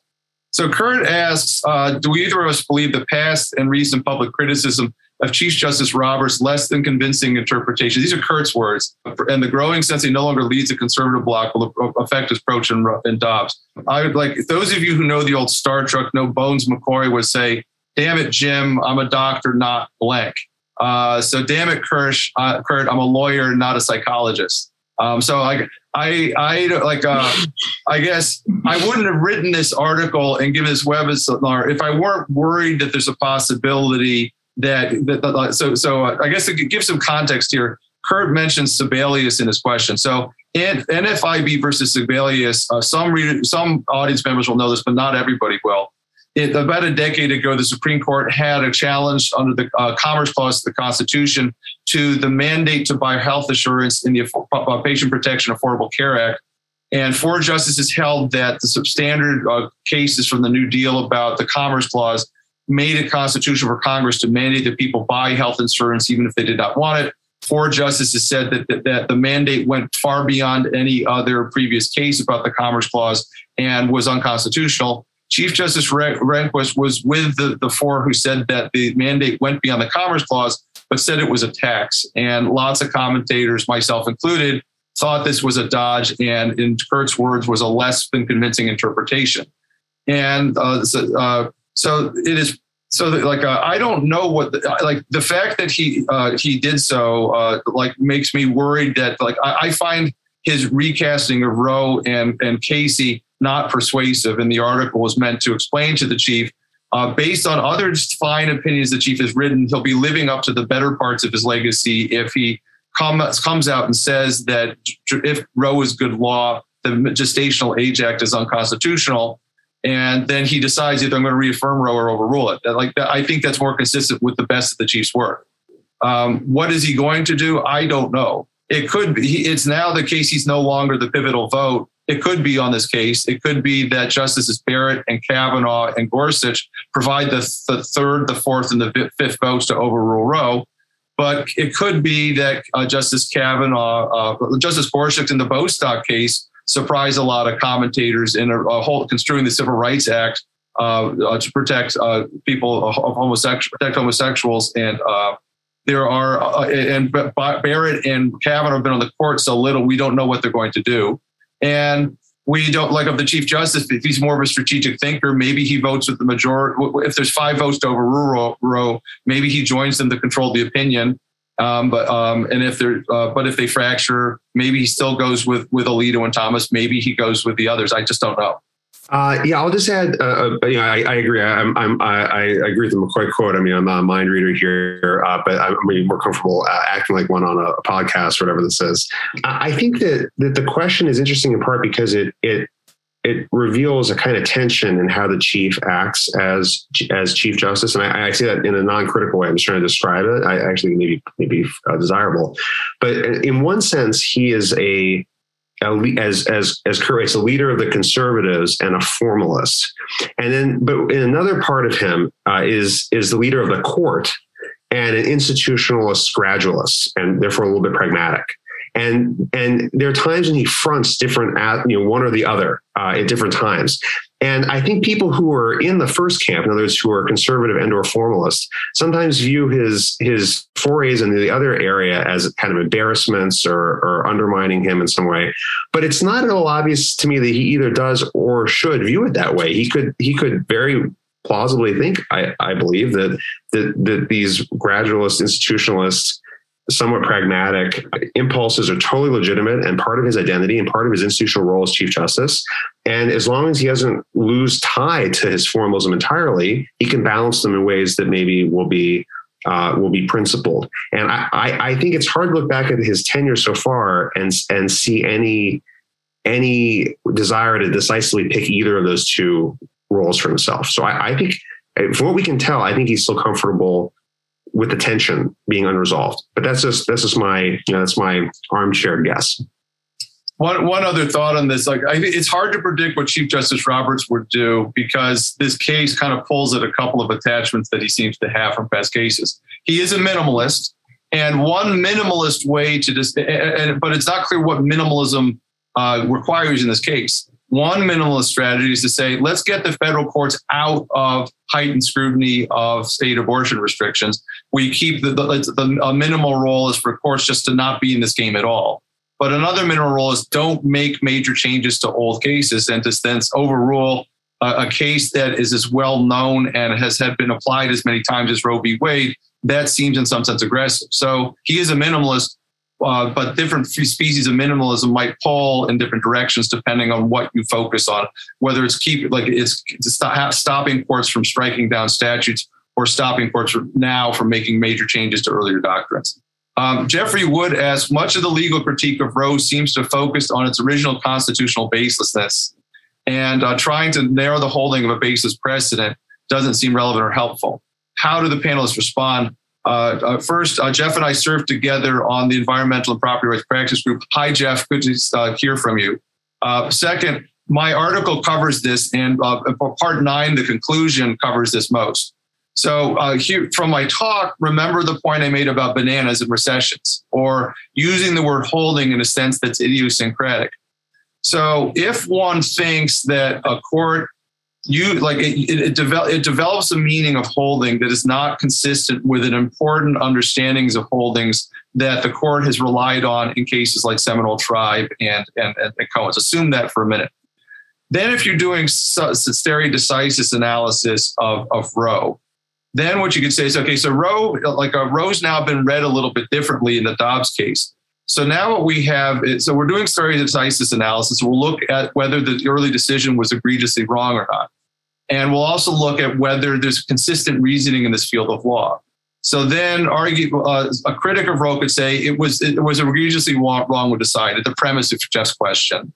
So Kurt asks, uh, do either of us believe the past and recent public criticism of Chief Justice Roberts less than convincing interpretation? These are Kurt's words. And the growing sense he no longer leads a conservative bloc will affect his approach in, in Dobbs. I would like those of you who know the old Star Trek, know Bones McCoy would say, damn it, Jim, I'm a doctor, not blank. Uh, so damn it, Kirsch, uh, Kurt, I'm a lawyer, not a psychologist. Um, so I, I like, uh, I guess I wouldn't have written this article and given this webinar if I weren't worried that there's a possibility that, that, that so, so I guess to give some context here, Kurt mentioned Sebelius in his question. So NFIB versus Sebelius, uh, some some audience members will know this, but not everybody will it, about a decade ago, the Supreme Court had a challenge under the uh, Commerce Clause of the Constitution to the mandate to buy health insurance in the uh, Patient Protection Affordable Care Act. And four justices held that the substandard uh, cases from the New Deal about the Commerce Clause made it constitutional for Congress to mandate that people buy health insurance even if they did not want it. four justices said that, that, that the mandate went far beyond any other previous case about the Commerce Clause and was unconstitutional. Chief Justice Rehnquist was with the, the four who said that the mandate went beyond the Commerce Clause, but said it was a tax. And lots of commentators, myself included, thought this was a dodge and, in Kurt's words, was a less than convincing interpretation. And uh, so, uh, so it is so like uh, I don't know what the, like the fact that he uh, he did so uh, like makes me worried that like I, I, find his recasting of Roe and and Casey not persuasive, and the article was meant to explain to the chief. Uh, based on other fine opinions the chief has written, he'll be living up to the better parts of his legacy if he comes comes out and says that if Roe is good law, the Gestational Age Act is unconstitutional and then he decides either I'm going to reaffirm Roe or overrule it. Like I think that's more consistent with the best of the Chiefs' work. Um, what is he going to do? I don't know. It could be. It's now the case. He's no longer the pivotal vote. It could be on this case. It could be that Justices Barrett and Kavanaugh and Gorsuch provide the, the third, the fourth, and the fifth votes to overrule Roe. But it could be that uh, Justice Kavanaugh, uh, Justice Gorsuch in the Bostock case surprised a lot of commentators in a, a whole construing the Civil Rights Act uh, uh, to protect uh, people of homosexual protect homosexuals and uh, there are uh, and Barrett and Kavanaugh have been on the court so little we don't know what they're going to do and we don't like of the chief justice if he's more of a strategic thinker maybe he votes with the majority if there's five votes to overrule Roe maybe he joins them to control the opinion um, but um, and if they're uh, but if they fracture, maybe he still goes with with Alito and Thomas. Maybe he goes with the others. I just don't know. Uh, yeah, I'll just add. Uh, uh you know, I, I agree. I'm, I'm, I, I agree with the McCoy quote. I mean, I'm not a mind reader here, uh, but I'm more comfortable uh, acting like one on a podcast, or whatever this is. I think that that the question is interesting in part because it it it reveals a kind of tension in how the chief acts as as chief justice, and I, I say that in a non-critical way. I'm just trying to describe it. I actually maybe maybe uh, desirable, but in one sense, he is a, a as as as Kurt a leader of the conservatives and a formalist, and then but in another part of him uh, is is the leader of the court and an institutionalist gradualist, and therefore a little bit pragmatic and and there are times when he fronts different at you know one or the other uh, at different times. And i think people who are in the first camp in other words who are conservative and or formalist sometimes view his his forays in the other area as kind of embarrassments or, or undermining him in some way. But it's not at all obvious to me that he either does or should view it that way. He could he could very plausibly think i, I believe that, that that these gradualist institutionalists somewhat pragmatic. Impulses are totally legitimate and part of his identity and part of his institutional role as chief justice. And as long as he doesn't lose tie to his formalism entirely he can balance them in ways that maybe will be uh, will be principled. And I, I, I think it's hard to look back at his tenure so far and and see any any desire to decisively pick either of those two roles for himself. So I, I think from what we can tell i think he's still comfortable with the tension being unresolved. But that's just that's just my you know that's my armchair guess. One one other thought on this, like I, it's hard to predict what Chief Justice Roberts would do because this case kind of pulls at a couple of attachments that he seems to have from past cases. He is a minimalist, and one minimalist way to just, but it's not clear what minimalism uh, requires in this case. One minimalist strategy is to say, let's get the federal courts out of heightened scrutiny of state abortion restrictions. We keep the, the, the a minimal role is for courts just to not be in this game at all. But another minimal role is don't make major changes to old cases and to then overrule a, a case that is as well known and has had been applied as many times as Roe v. Wade. That seems in some sense aggressive. So he is a minimalist, uh, but different species of minimalism might pull in different directions depending on what you focus on. Whether it's keep like it's, stop, stopping courts from striking down statutes or stopping courts now from making major changes to earlier doctrines. Um, Jeffrey Wood asks, much of the legal critique of Roe seems to focus on its original constitutional baselessness, and uh, trying to narrow the holding of a baseless precedent doesn't seem relevant or helpful. How do the panelists respond? Uh, uh, first, uh, Jeff and I served together on the Environmental and Property Rights Practice Group. Hi, Jeff. Good to uh, hear from you. Second, my article covers this, and part nine, the conclusion, covers this most. So, uh, here, from my talk, remember the point I made about bananas and recessions, or using the word holding in a sense that's idiosyncratic. So, if one thinks that a court you like it, it, it, it develops a meaning of holding that is not consistent with an important understandings of holdings that the court has relied on in cases like Seminole Tribe and and, and, and Cohen's. Assume that for a minute. Then, if you're doing stare decisis analysis of, of Roe, then what you could say is, okay, so Roe, like a uh, Roe's now been read a little bit differently in the Dobbs case. So now what we have is, so we're doing stare decisis analysis. We'll look at whether the early decision was egregiously wrong or not. And we'll also look at whether there's consistent reasoning in this field of law. So then, argue uh, a critic of Roe could say it was it was egregiously wrong, wrong decided. The premise of Jeff's question,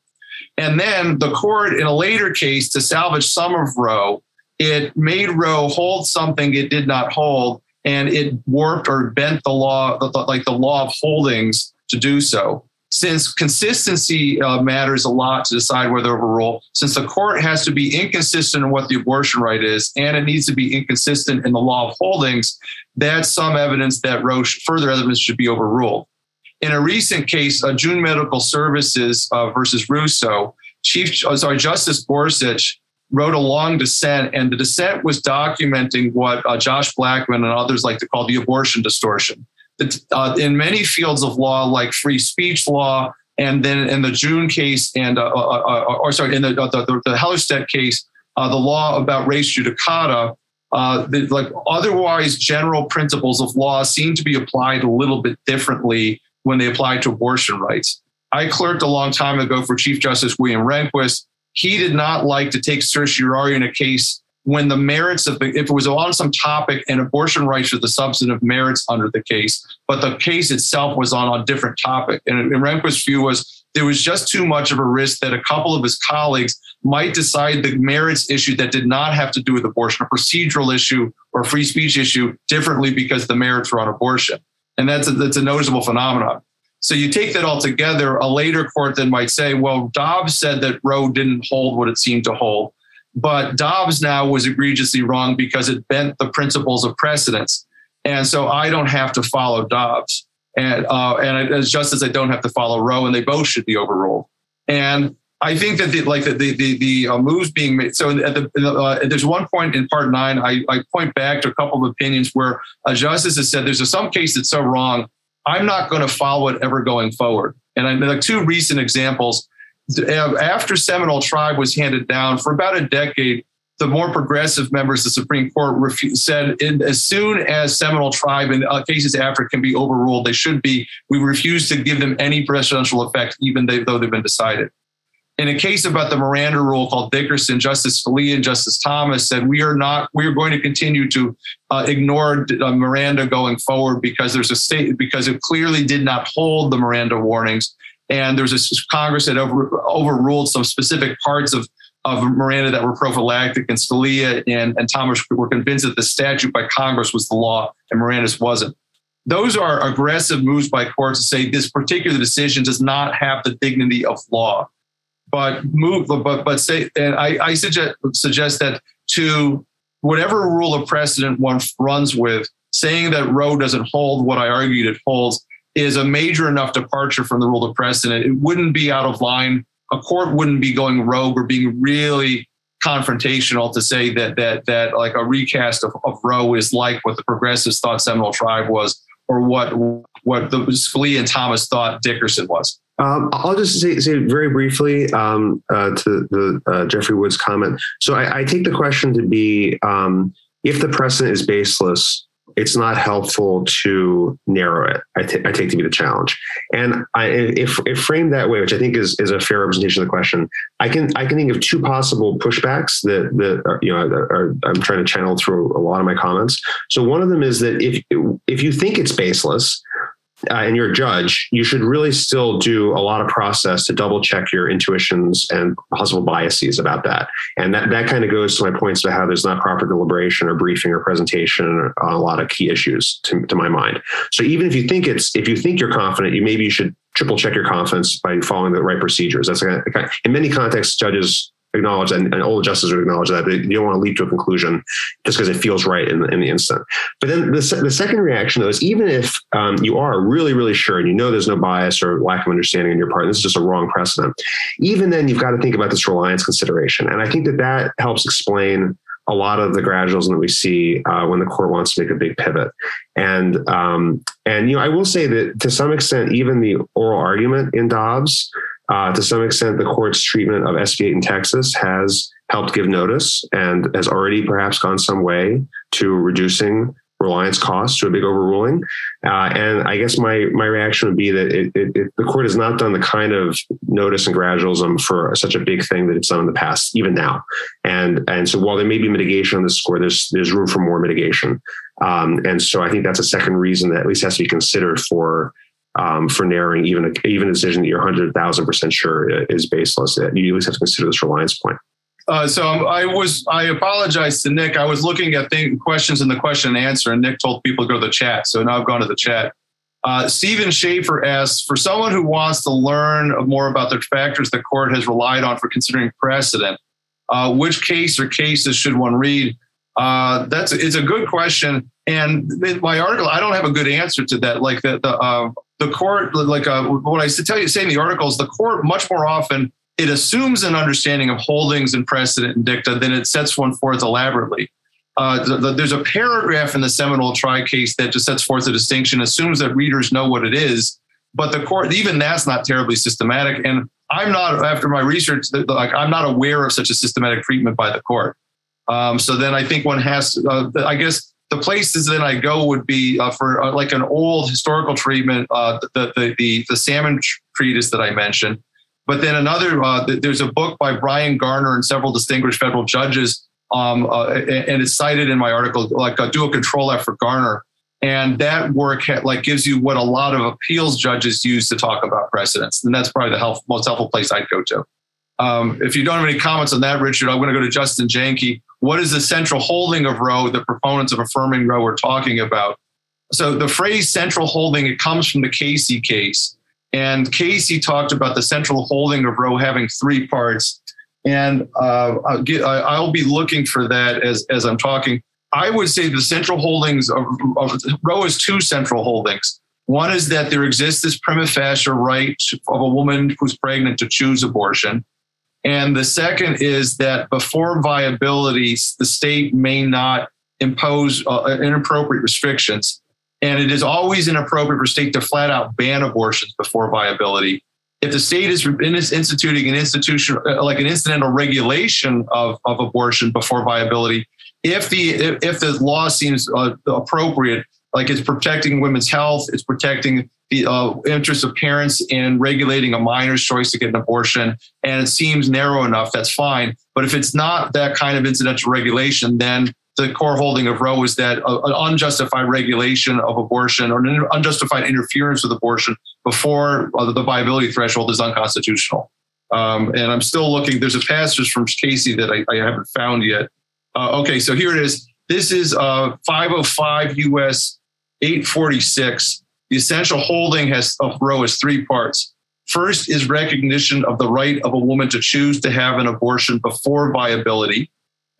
and then the court in a later case to salvage some of Roe, it made Roe hold something it did not hold, and it warped or bent the law, like the law of holdings, to do so since consistency uh, matters a lot to decide whether to overrule, since the court has to be inconsistent in what the abortion right is, and it needs to be inconsistent in the law of holdings, that's some evidence that Roche, further evidence should be overruled. In a recent case, uh, June Medical Services uh, versus Russo, Chief, uh, sorry, Justice Gorsuch wrote a long dissent, and the dissent was documenting what uh, Josh Blackman and others like to call the abortion distortion uh, in many fields of law, like free speech law, and then in the June case, and uh, uh, uh, uh or sorry, in the the, the Hellerstedt case, the law about res judicata, the, like otherwise general principles of law seem to be applied a little bit differently when they apply to abortion rights. I clerked a long time ago for Chief Justice William Rehnquist. He did not like to take certiorari in a case when the merits of the, if it was on some topic and abortion rights are the substantive merits under the case, but the case itself was on a different topic. And, and Rehnquist's view was there was just too much of a risk that a couple of his colleagues might decide the merits issue that did not have to do with abortion, a procedural issue or free speech issue differently because the merits were on abortion. And that's a, that's a noticeable phenomenon. So you take that all together, a later court then might say, well, Dobbs said that Roe didn't hold what it seemed to hold. But Dobbs now was egregiously wrong because it bent the principles of precedence. And so I don't have to follow Dobbs. And, uh, and as just as I don't have to follow Roe, and they both should be overruled. And I think that the, like the the the, the uh, moves being made. So the, uh, there's one point in part nine, I, I point back to a couple of opinions where a justice has said there's a, some case that's so wrong, I'm not going to follow it ever going forward. And I, like two recent examples after Seminole Tribe was handed down for about a decade, the more progressive members of the Supreme Court refu- said in, as soon as Seminole Tribe and uh, cases after can be overruled, they should be. We refuse to give them any precedential effect, even they, though they've been decided. In a case about the Miranda rule called Dickerson, Justice Scalia and Justice Thomas said we are not. We are going to continue to uh, ignore uh, Miranda going forward because there's a state because it clearly did not hold the Miranda warnings and there was a Congress that over, overruled some specific parts of, of Miranda that were prophylactic, and Scalia and, and Thomas were convinced that the statute by Congress was the law and Miranda's wasn't. Those are aggressive moves by courts to say this particular decision does not have the dignity of law. But move, but but say, and I, I suggest suggest that to whatever rule of precedent one runs with, saying that Roe doesn't hold what I argued it holds is a major enough departure from the rule of precedent. It wouldn't be out of line. A court wouldn't be going rogue or being really confrontational to say that that that like a recast of, of Roe is like what the progressives thought Seminole Tribe was, or what what the Scalia and Thomas thought Dickerson was. Um, I'll just say, say very briefly um, uh, to the uh, Jeffrey Woods comment. So I, I, take the question to be um, if the precedent is baseless, it's not helpful to narrow it. I, t- I take to be the challenge, and I, if, if framed that way, which I think is, is a fair representation of the question, I can I can think of two possible pushbacks that that are, you know are, are, I'm trying to channel through a lot of my comments. So one of them is that if if you think it's baseless, uh, and you're a judge, you should really still do a lot of process to double check your intuitions and possible biases about that. And that, that kind of goes to my points about how there's not proper deliberation or briefing or presentation on a lot of key issues to, to my mind. So even if you think it's, if you think you're confident, you maybe you should triple check your confidence by following the right procedures. That's kind of, in many contexts, judges acknowledge and, and all justices would acknowledge that you don't want to leap to a conclusion just because it feels right in, in the instant. But then the, the second reaction though is even if um, you are really, really sure and you know there's no bias or lack of understanding on your part, and this is just a wrong precedent, even then you've got to think about this reliance consideration. And I think that that helps explain a lot of the gradualism that we see uh, when the court wants to make a big pivot. And um, and you know, I will say that to some extent, even the oral argument in Dobbs, uh, to some extent, the court's treatment of SB 8 in Texas has helped give notice and has already perhaps gone some way to reducing reliance costs to a big overruling. Uh, and I guess my my reaction would be that it, it, it, the court has not done the kind of notice and gradualism for such a big thing that it's done in the past, even now. And and so while there may be mitigation on this score, there's there's room for more mitigation. Um, and so I think that's a second reason that at least has to be considered for. Um, for narrowing even a, even a decision that you're 100,000% sure is baseless, that you at least have to consider this reliance point. Uh, so I was I apologize to Nick. I was looking at the questions in the question and answer, and Nick told people to go to the chat. So now I've gone to the chat. Uh, Stephen Schaefer asks for someone who wants to learn more about the factors the court has relied on for considering precedent. Uh, which case or cases should one read? Uh, that's it's a good question, and my article I don't have a good answer to that. Like the the uh, the court, like uh, what I tell you, say in the articles, the court much more often it assumes an understanding of holdings and precedent and dicta, then it sets one forth elaborately. Uh, the, the, there's a paragraph in the Seminole Tribe case that just sets forth a distinction, assumes that readers know what it is, but the court, even that's not terribly systematic. And I'm not, after my research, like I'm not aware of such a systematic treatment by the court. Um, so then I think one has, uh, I guess the places that I go would be uh, for uh, like an old historical treatment, uh, the, the, the, the Salmond treatise that I mentioned. But then another, uh, there's a book by Bryan Garner and several distinguished federal judges, um, uh, and it's cited in my article, like uh, do a control F for Garner. And that work ha- like gives you what a lot of appeals judges use to talk about precedents. And that's probably the most helpful place I'd go to. Um, if you don't have any comments on that, Richard, I'm going to go to Justin Janke. What is the central holding of Roe, the proponents of affirming Roe are talking about? So the phrase central holding, it comes from the Casey case. And Casey talked about the central holding of Roe having three parts. And uh, I'll, get, I'll, be looking for that as, as I'm talking. I would say the central holdings of, of Roe is two central holdings. One is that there exists this prima facie right of a woman who's pregnant to choose abortion. And the second is that before viability, the state may not impose uh, inappropriate restrictions. And it is always inappropriate for state to flat out ban abortions before viability. If the state is instituting an institution uh, like an incidental regulation of, of abortion before viability, if the if the law seems uh, appropriate, like it's protecting women's health, it's protecting the uh, interests of parents in regulating a minor's choice to get an abortion, and it seems narrow enough, that's fine. But if it's not that kind of incidental regulation, then the core holding of Roe is that an unjustified regulation of abortion or an unjustified interference with abortion before the viability threshold is unconstitutional. Um, and I'm still looking. There's a passage from Casey that I, I haven't found yet. Uh, okay, so here it is. This is uh, 505 US 846. The essential holding has of Roe is three parts. First is recognition of the right of a woman to choose to have an abortion before viability.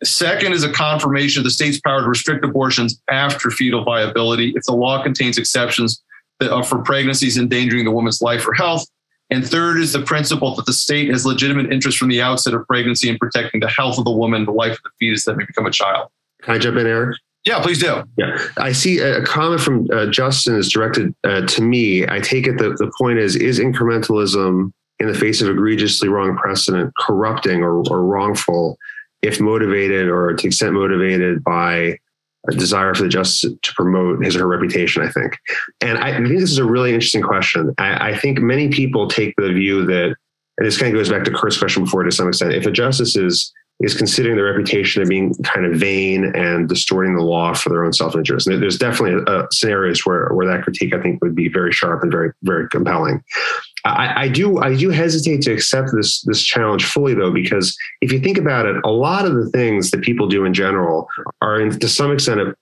Second is a confirmation of the state's power to restrict abortions after fetal viability if the law contains exceptions for pregnancies endangering the woman's life or health. And third is the principle that the state has legitimate interest from the outset of pregnancy in protecting the health of the woman, the life of the fetus that may become a child. Can I jump in, Eric? Yeah, please do. Yeah, I see a comment from uh, Justin is directed uh, to me. I take it that the point is: is incrementalism in the face of egregiously wrong precedent corrupting or, or wrongful? if motivated or to extent motivated by a desire for the justice to promote his or her reputation, I think. And I think this is a really interesting question. I, I think many people take the view that, and this kind of goes back to Kurt's question before to some extent, if a justice is is considering their reputation of being kind of vain and distorting the law for their own self-interest. And there's definitely a, a scenarios where, where that critique, I think, would be very sharp and very, very compelling. I, I, do I do hesitate to accept this this challenge fully though because if you think about it, a lot of the things that people do in general are in, to some extent of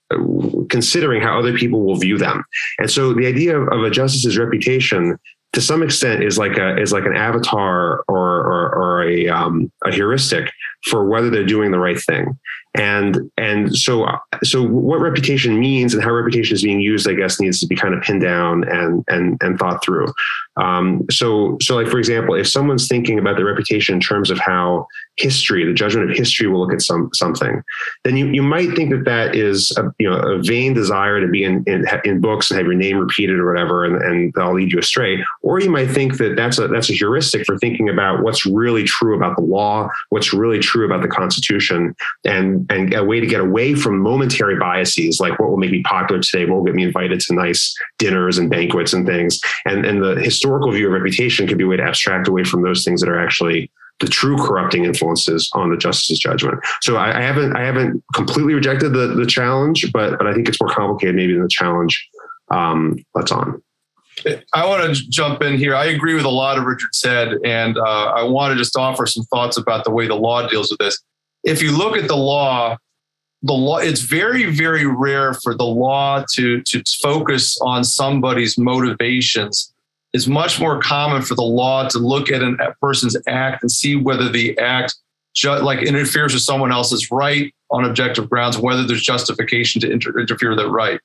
considering how other people will view them, and so the idea of, of a justice's reputation to some extent is like a is like an avatar or or, or a um, a heuristic for whether they're doing the right thing. And and so so what reputation means and how reputation is being used i guess needs to be kind of pinned down and and and thought through. Um, so so like for example if someone's thinking about their reputation in terms of how history the judgment of history will look at some something then you, you might think that that is a, you know a vain desire to be in, in, in books and have your name repeated or whatever and, and that'll lead you astray or you might think that that's a that's a heuristic for thinking about what's really true about the law what's really true about the constitution and and a way to get away from momentary biases like what will make me popular today, what will get me invited to nice dinners and banquets and things. And, and the historical view of reputation could be a way to abstract away from those things that are actually the true corrupting influences on the justice's judgment. So I, I haven't I haven't completely rejected the the challenge, but but I think it's more complicated maybe than the challenge um, that's on. I want to jump in here. I agree with a lot of Richard said, and uh, I want to just offer some thoughts about the way the law deals with this if you look at the law, the law it's very very rare for the law to to focus on somebody's motivations it's much more common for the law to look at a person's act and see whether the act ju- like interferes with someone else's right on objective grounds whether there's justification to inter- interfere with that right.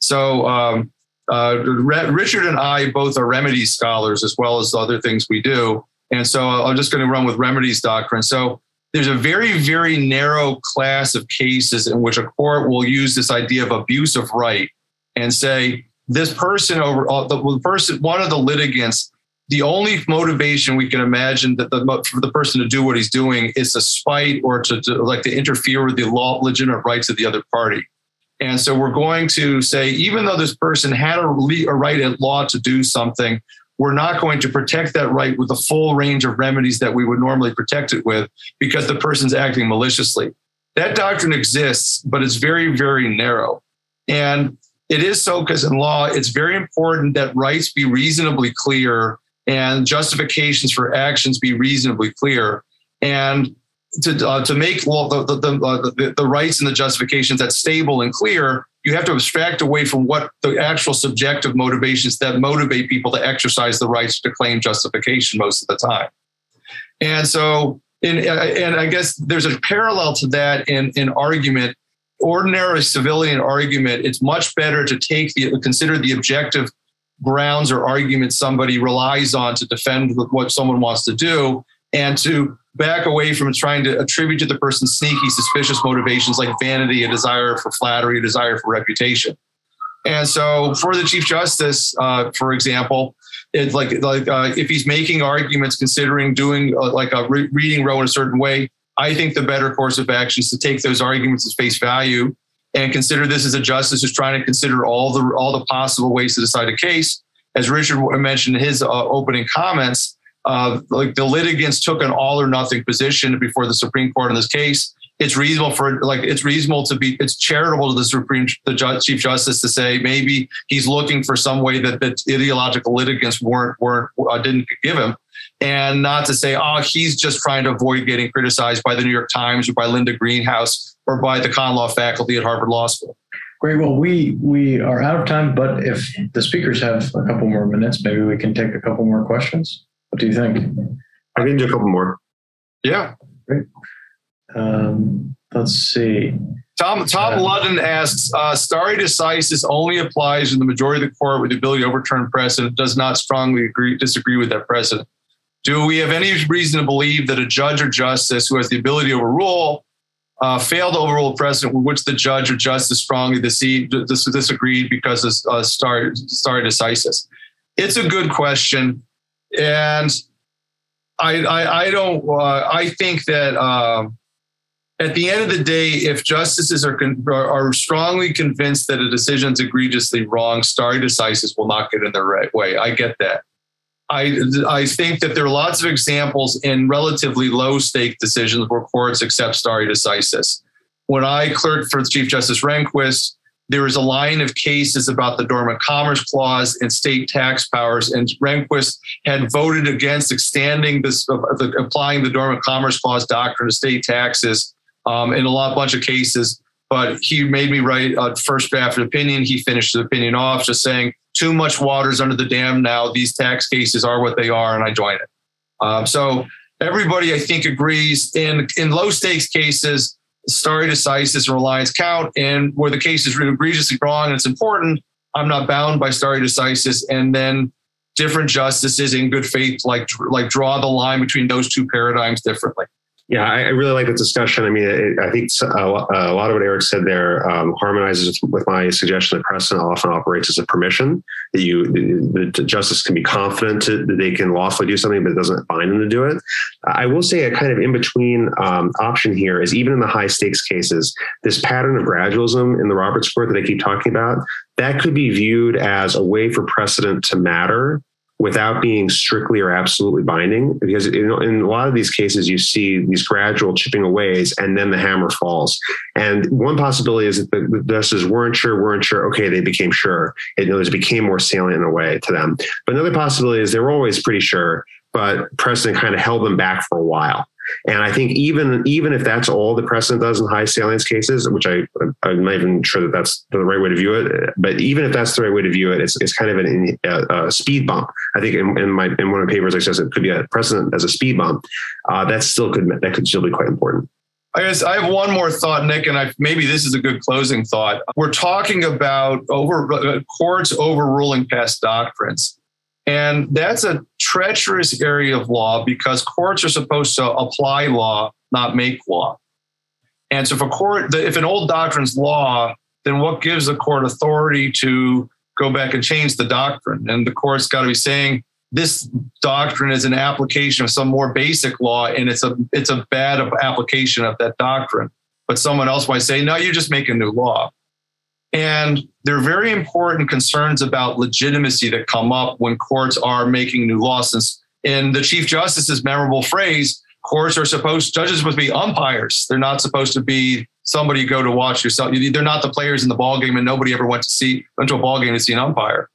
So um, uh, richard and i both are remedies scholars as well as other things we do. And so i'm just going to run with remedies doctrine. So there's a very, very narrow class of cases in which a court will use this idea of abuse of right and say this person over uh, the person, one of the litigants, the only motivation we can imagine that the, for the person to do what he's doing is to spite or to, to like to interfere with the law, legitimate rights of the other party. And so we're going to say, even though this person had a, a right at law to do something, we're not going to protect that right with the full range of remedies that we would normally protect it with because the person's acting maliciously. That doctrine exists, but it's very, very narrow. And it is so because in law, it's very important that rights be reasonably clear and justifications for actions be reasonably clear. And to, uh, to make the, the, the, uh, the, the rights and the justifications that stable and clear, you have to abstract away from what the actual subjective motivations that motivate people to exercise the rights to claim justification most of the time. And so, in, and I guess there's a parallel to that in, in argument. Ordinary civilian argument, it's much better to take the consider the objective grounds or arguments somebody relies on to defend what someone wants to do and to back away from trying to attribute to the person sneaky, suspicious motivations like vanity, a desire for flattery, a desire for reputation. And so, for the Chief Justice, uh, for example, it's like like uh, if he's making arguments considering doing uh, like a re- reading Roe in a certain way, I think the better course of action is to take those arguments at face value and consider this as a justice who's trying to consider all the all the possible ways to decide a case. As Richard mentioned in his uh, opening comments, uh, like the litigants took an all or nothing position before the Supreme Court in this case. It's reasonable for like it's reasonable to be it's charitable to the Supreme the judge, Chief Justice to say maybe he's looking for some way that the ideological litigants weren't weren't uh, didn't give him, and not to say oh he's just trying to avoid getting criticized by the New York Times or by Linda Greenhouse or by the con law faculty at Harvard Law School. Great. Well, we we are out of time, but if the speakers have a couple more minutes, maybe we can take a couple more questions. What do you think? I can do a couple more. Yeah. Great. Um, let's see. Tom Tom uh, Ludden asks, uh, stare decisis only applies in the majority of the court with the ability to overturn precedent, does not strongly agree, disagree with that precedent. Do we have any reason to believe that a judge or justice who has the ability to overrule uh, failed to overrule precedent with which the judge or justice strongly disagreed because of uh, stare, stare decisis? It's a good question and I I, I don't uh, I think that um, at the end of the day, if justices are con- are strongly convinced that a decision is egregiously wrong, stare decisis will not get in their right way. I get that. I, I think that there are lots of examples in relatively low stake decisions where courts accept stare decisis. When I clerked for Chief Justice Rehnquist, there was a line of cases about the Dormant Commerce Clause and state tax powers, and Rehnquist had voted against extending this, uh, the, applying the Dormant Commerce Clause doctrine to state taxes um, in a lot, bunch of cases. But he made me write a first draft opinion. He finished the opinion off, just saying too much water's under the dam now. These tax cases are what they are, and I join it. Um, so everybody, I think, agrees in in low stakes cases, stare decisis and reliance count, and where the case is egregiously wrong and it's important, I'm not bound by stare decisis, and then different justices in good faith like like draw the line between those two paradigms differently. Yeah, I, really like the discussion. I mean, it, I think a, a, lot of what Eric said there um, harmonizes with my suggestion that precedent often operates as a permission that you, the, the justice can be confident to, that they can lawfully do something, but it doesn't bind them to do it. I will say a kind of in between um, option here is even in the high stakes cases, this pattern of gradualism in the Roberts Court that I keep talking about, that could be viewed as a way for precedent to matter without being strictly or absolutely binding. Because in, a lot of these cases, you see these gradual chipping aways and then the hammer falls. And one possibility is that the, justices weren't sure, weren't sure. Okay, they became sure. It, it became more salient in a way to them. But another possibility is they were always pretty sure, but precedent kind of held them back for a while. And I think even even if that's all the precedent does in high salience cases, which I I'm not even sure that that's the right way to view it, but even if that's the right way to view it, it's, it's kind of an, a, a speed bump. I think in, in, my in one of the papers I says it could be a precedent as a speed bump. Uh, that still could that could still be quite important. I guess I have one more thought, Nick, and I, maybe this is a good closing thought. We're talking about over uh, courts overruling past doctrines. And that's a treacherous area of law because courts are supposed to apply law, not make law. And so if a court, if an old doctrine's law, then what gives the court authority to go back and change the doctrine? And the court's got to be saying this doctrine is an application of some more basic law, and it's a it's a bad application of that doctrine. But someone else might say, no, you just make a new law. And there are very important concerns about legitimacy that come up when courts are making new laws. In the Chief Justice's memorable phrase, courts are supposed, judges to be umpires. They're not supposed to be somebody you go to watch yourself. They're not the players in the ball game, and nobody ever went to see went to a ball game to see an umpire.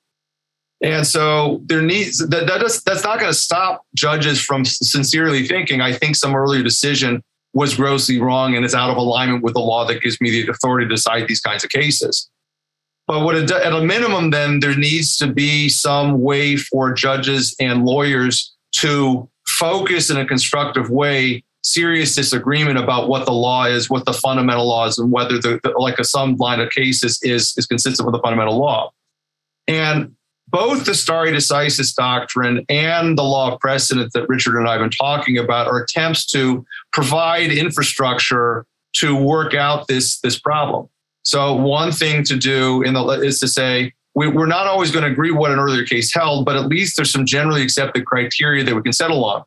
And so there needs that, that does, that's not going to stop judges from sincerely thinking. I think some earlier decision was grossly wrong and is out of alignment with the law that gives me the authority to decide these kinds of cases. But what it, at a minimum, then there needs to be some way for judges and lawyers to focus in a constructive way serious disagreement about what the law is, what the fundamental law is, and whether the, the like a some line of cases is is consistent with the fundamental law. And both the stare decisis doctrine and the law of precedent that Richard and I have been talking about are attempts to provide infrastructure to work out this, this problem. So one thing to do in the, is to say, we, are not always going to agree what an earlier case held, but at least there's some generally accepted criteria that we can settle on.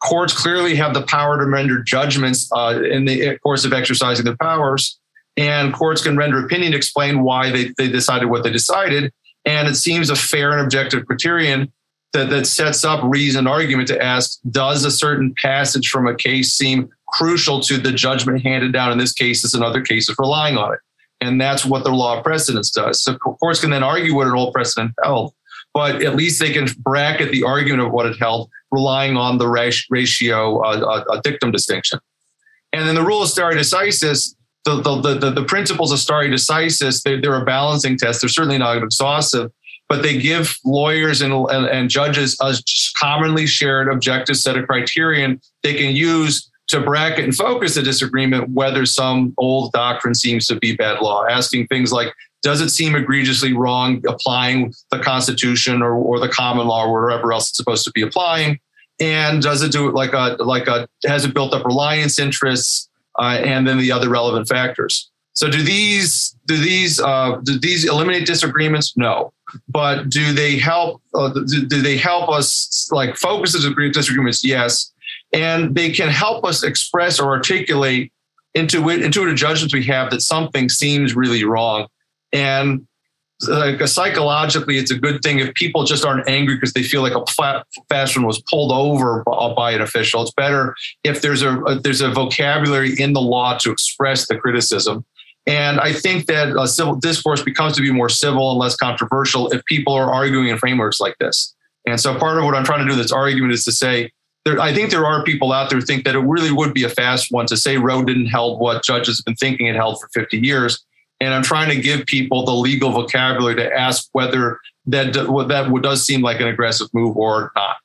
Courts clearly have the power to render judgments uh, in the course of exercising their powers, and courts can render opinion to explain why they, they decided what they decided. And it seems a fair and objective criterion that, that sets up reason argument to ask does a certain passage from a case seem crucial to the judgment handed down in this case as in other cases relying on it? And that's what the law of precedence does. So courts can then argue what an old precedent held, but at least they can bracket the argument of what it held, relying on the ratio uh, uh, dictum distinction. And then the rule of stare decisis the, the, the, the principles of stare decisis, they, they're a balancing test. They're certainly not exhaustive, but they give lawyers and, and, and judges a commonly shared objective set of criterion they can use to bracket and focus a disagreement whether some old doctrine seems to be bad law, asking things like, does it seem egregiously wrong applying the Constitution or, or the common law or whatever else it's supposed to be applying? And does it do it like a like a has it built up reliance interests? Uh, and then the other relevant factors. So do these do these uh, do these eliminate disagreements? No, but do they help? Uh, do, do, they help us like focus the disagreements? Yes, and they can help us express or articulate intuitive judgments we have that something seems really wrong, and like psychologically, it's a good thing if people just aren't angry because they feel like a fast one was pulled over uh, by an official. It's better if there's a, a there's a vocabulary in the law to express the criticism. And I think that a civil discourse becomes to be more civil and less controversial if people are arguing in frameworks like this. And so part of what I'm trying to do this argument is to say, there, I think there are people out there who think that it really would be a fast one to say Roe didn't held what judges have been thinking it held for 50 years. And I'm trying to give people the legal vocabulary to ask whether that that does seem like an aggressive move or not.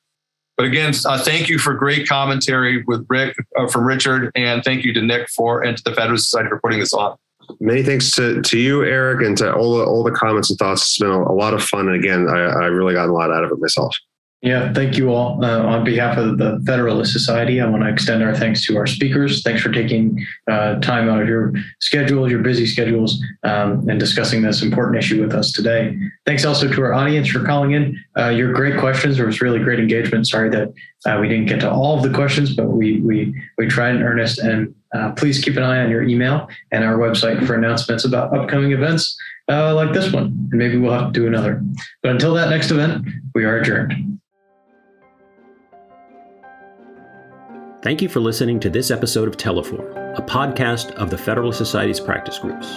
But again, uh, thank you for great commentary with Rick uh, from Richard, and thank you to Nick for and to the Federalist Society for putting this on. Many thanks to, to you, Eric, and to all the all the comments and thoughts. It's been a, a lot of fun, and again, I, I really got a lot out of it myself. Yeah, thank you all. Uh, on behalf of the Federalist Society, I want to extend our thanks to our speakers. Thanks for taking uh, time out of your schedules, your busy schedules, um, and discussing this important issue with us today. Thanks also to our audience for calling in. Uh, your great questions. There was really great engagement. Sorry that uh, we didn't get to all of the questions, but we we we tried in earnest. And uh, please keep an eye on your email and our website for announcements about upcoming events uh, like this one, and maybe we'll have to do another. But until that next event, we are adjourned. Thank you for listening to this episode of Teleforum, a podcast of the Federalist Society's practice groups.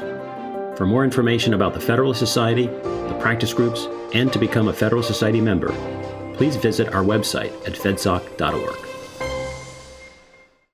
For more information about the Federalist Society, the practice groups, and to become a Federalist Society member, please visit our website at fedsoc.org.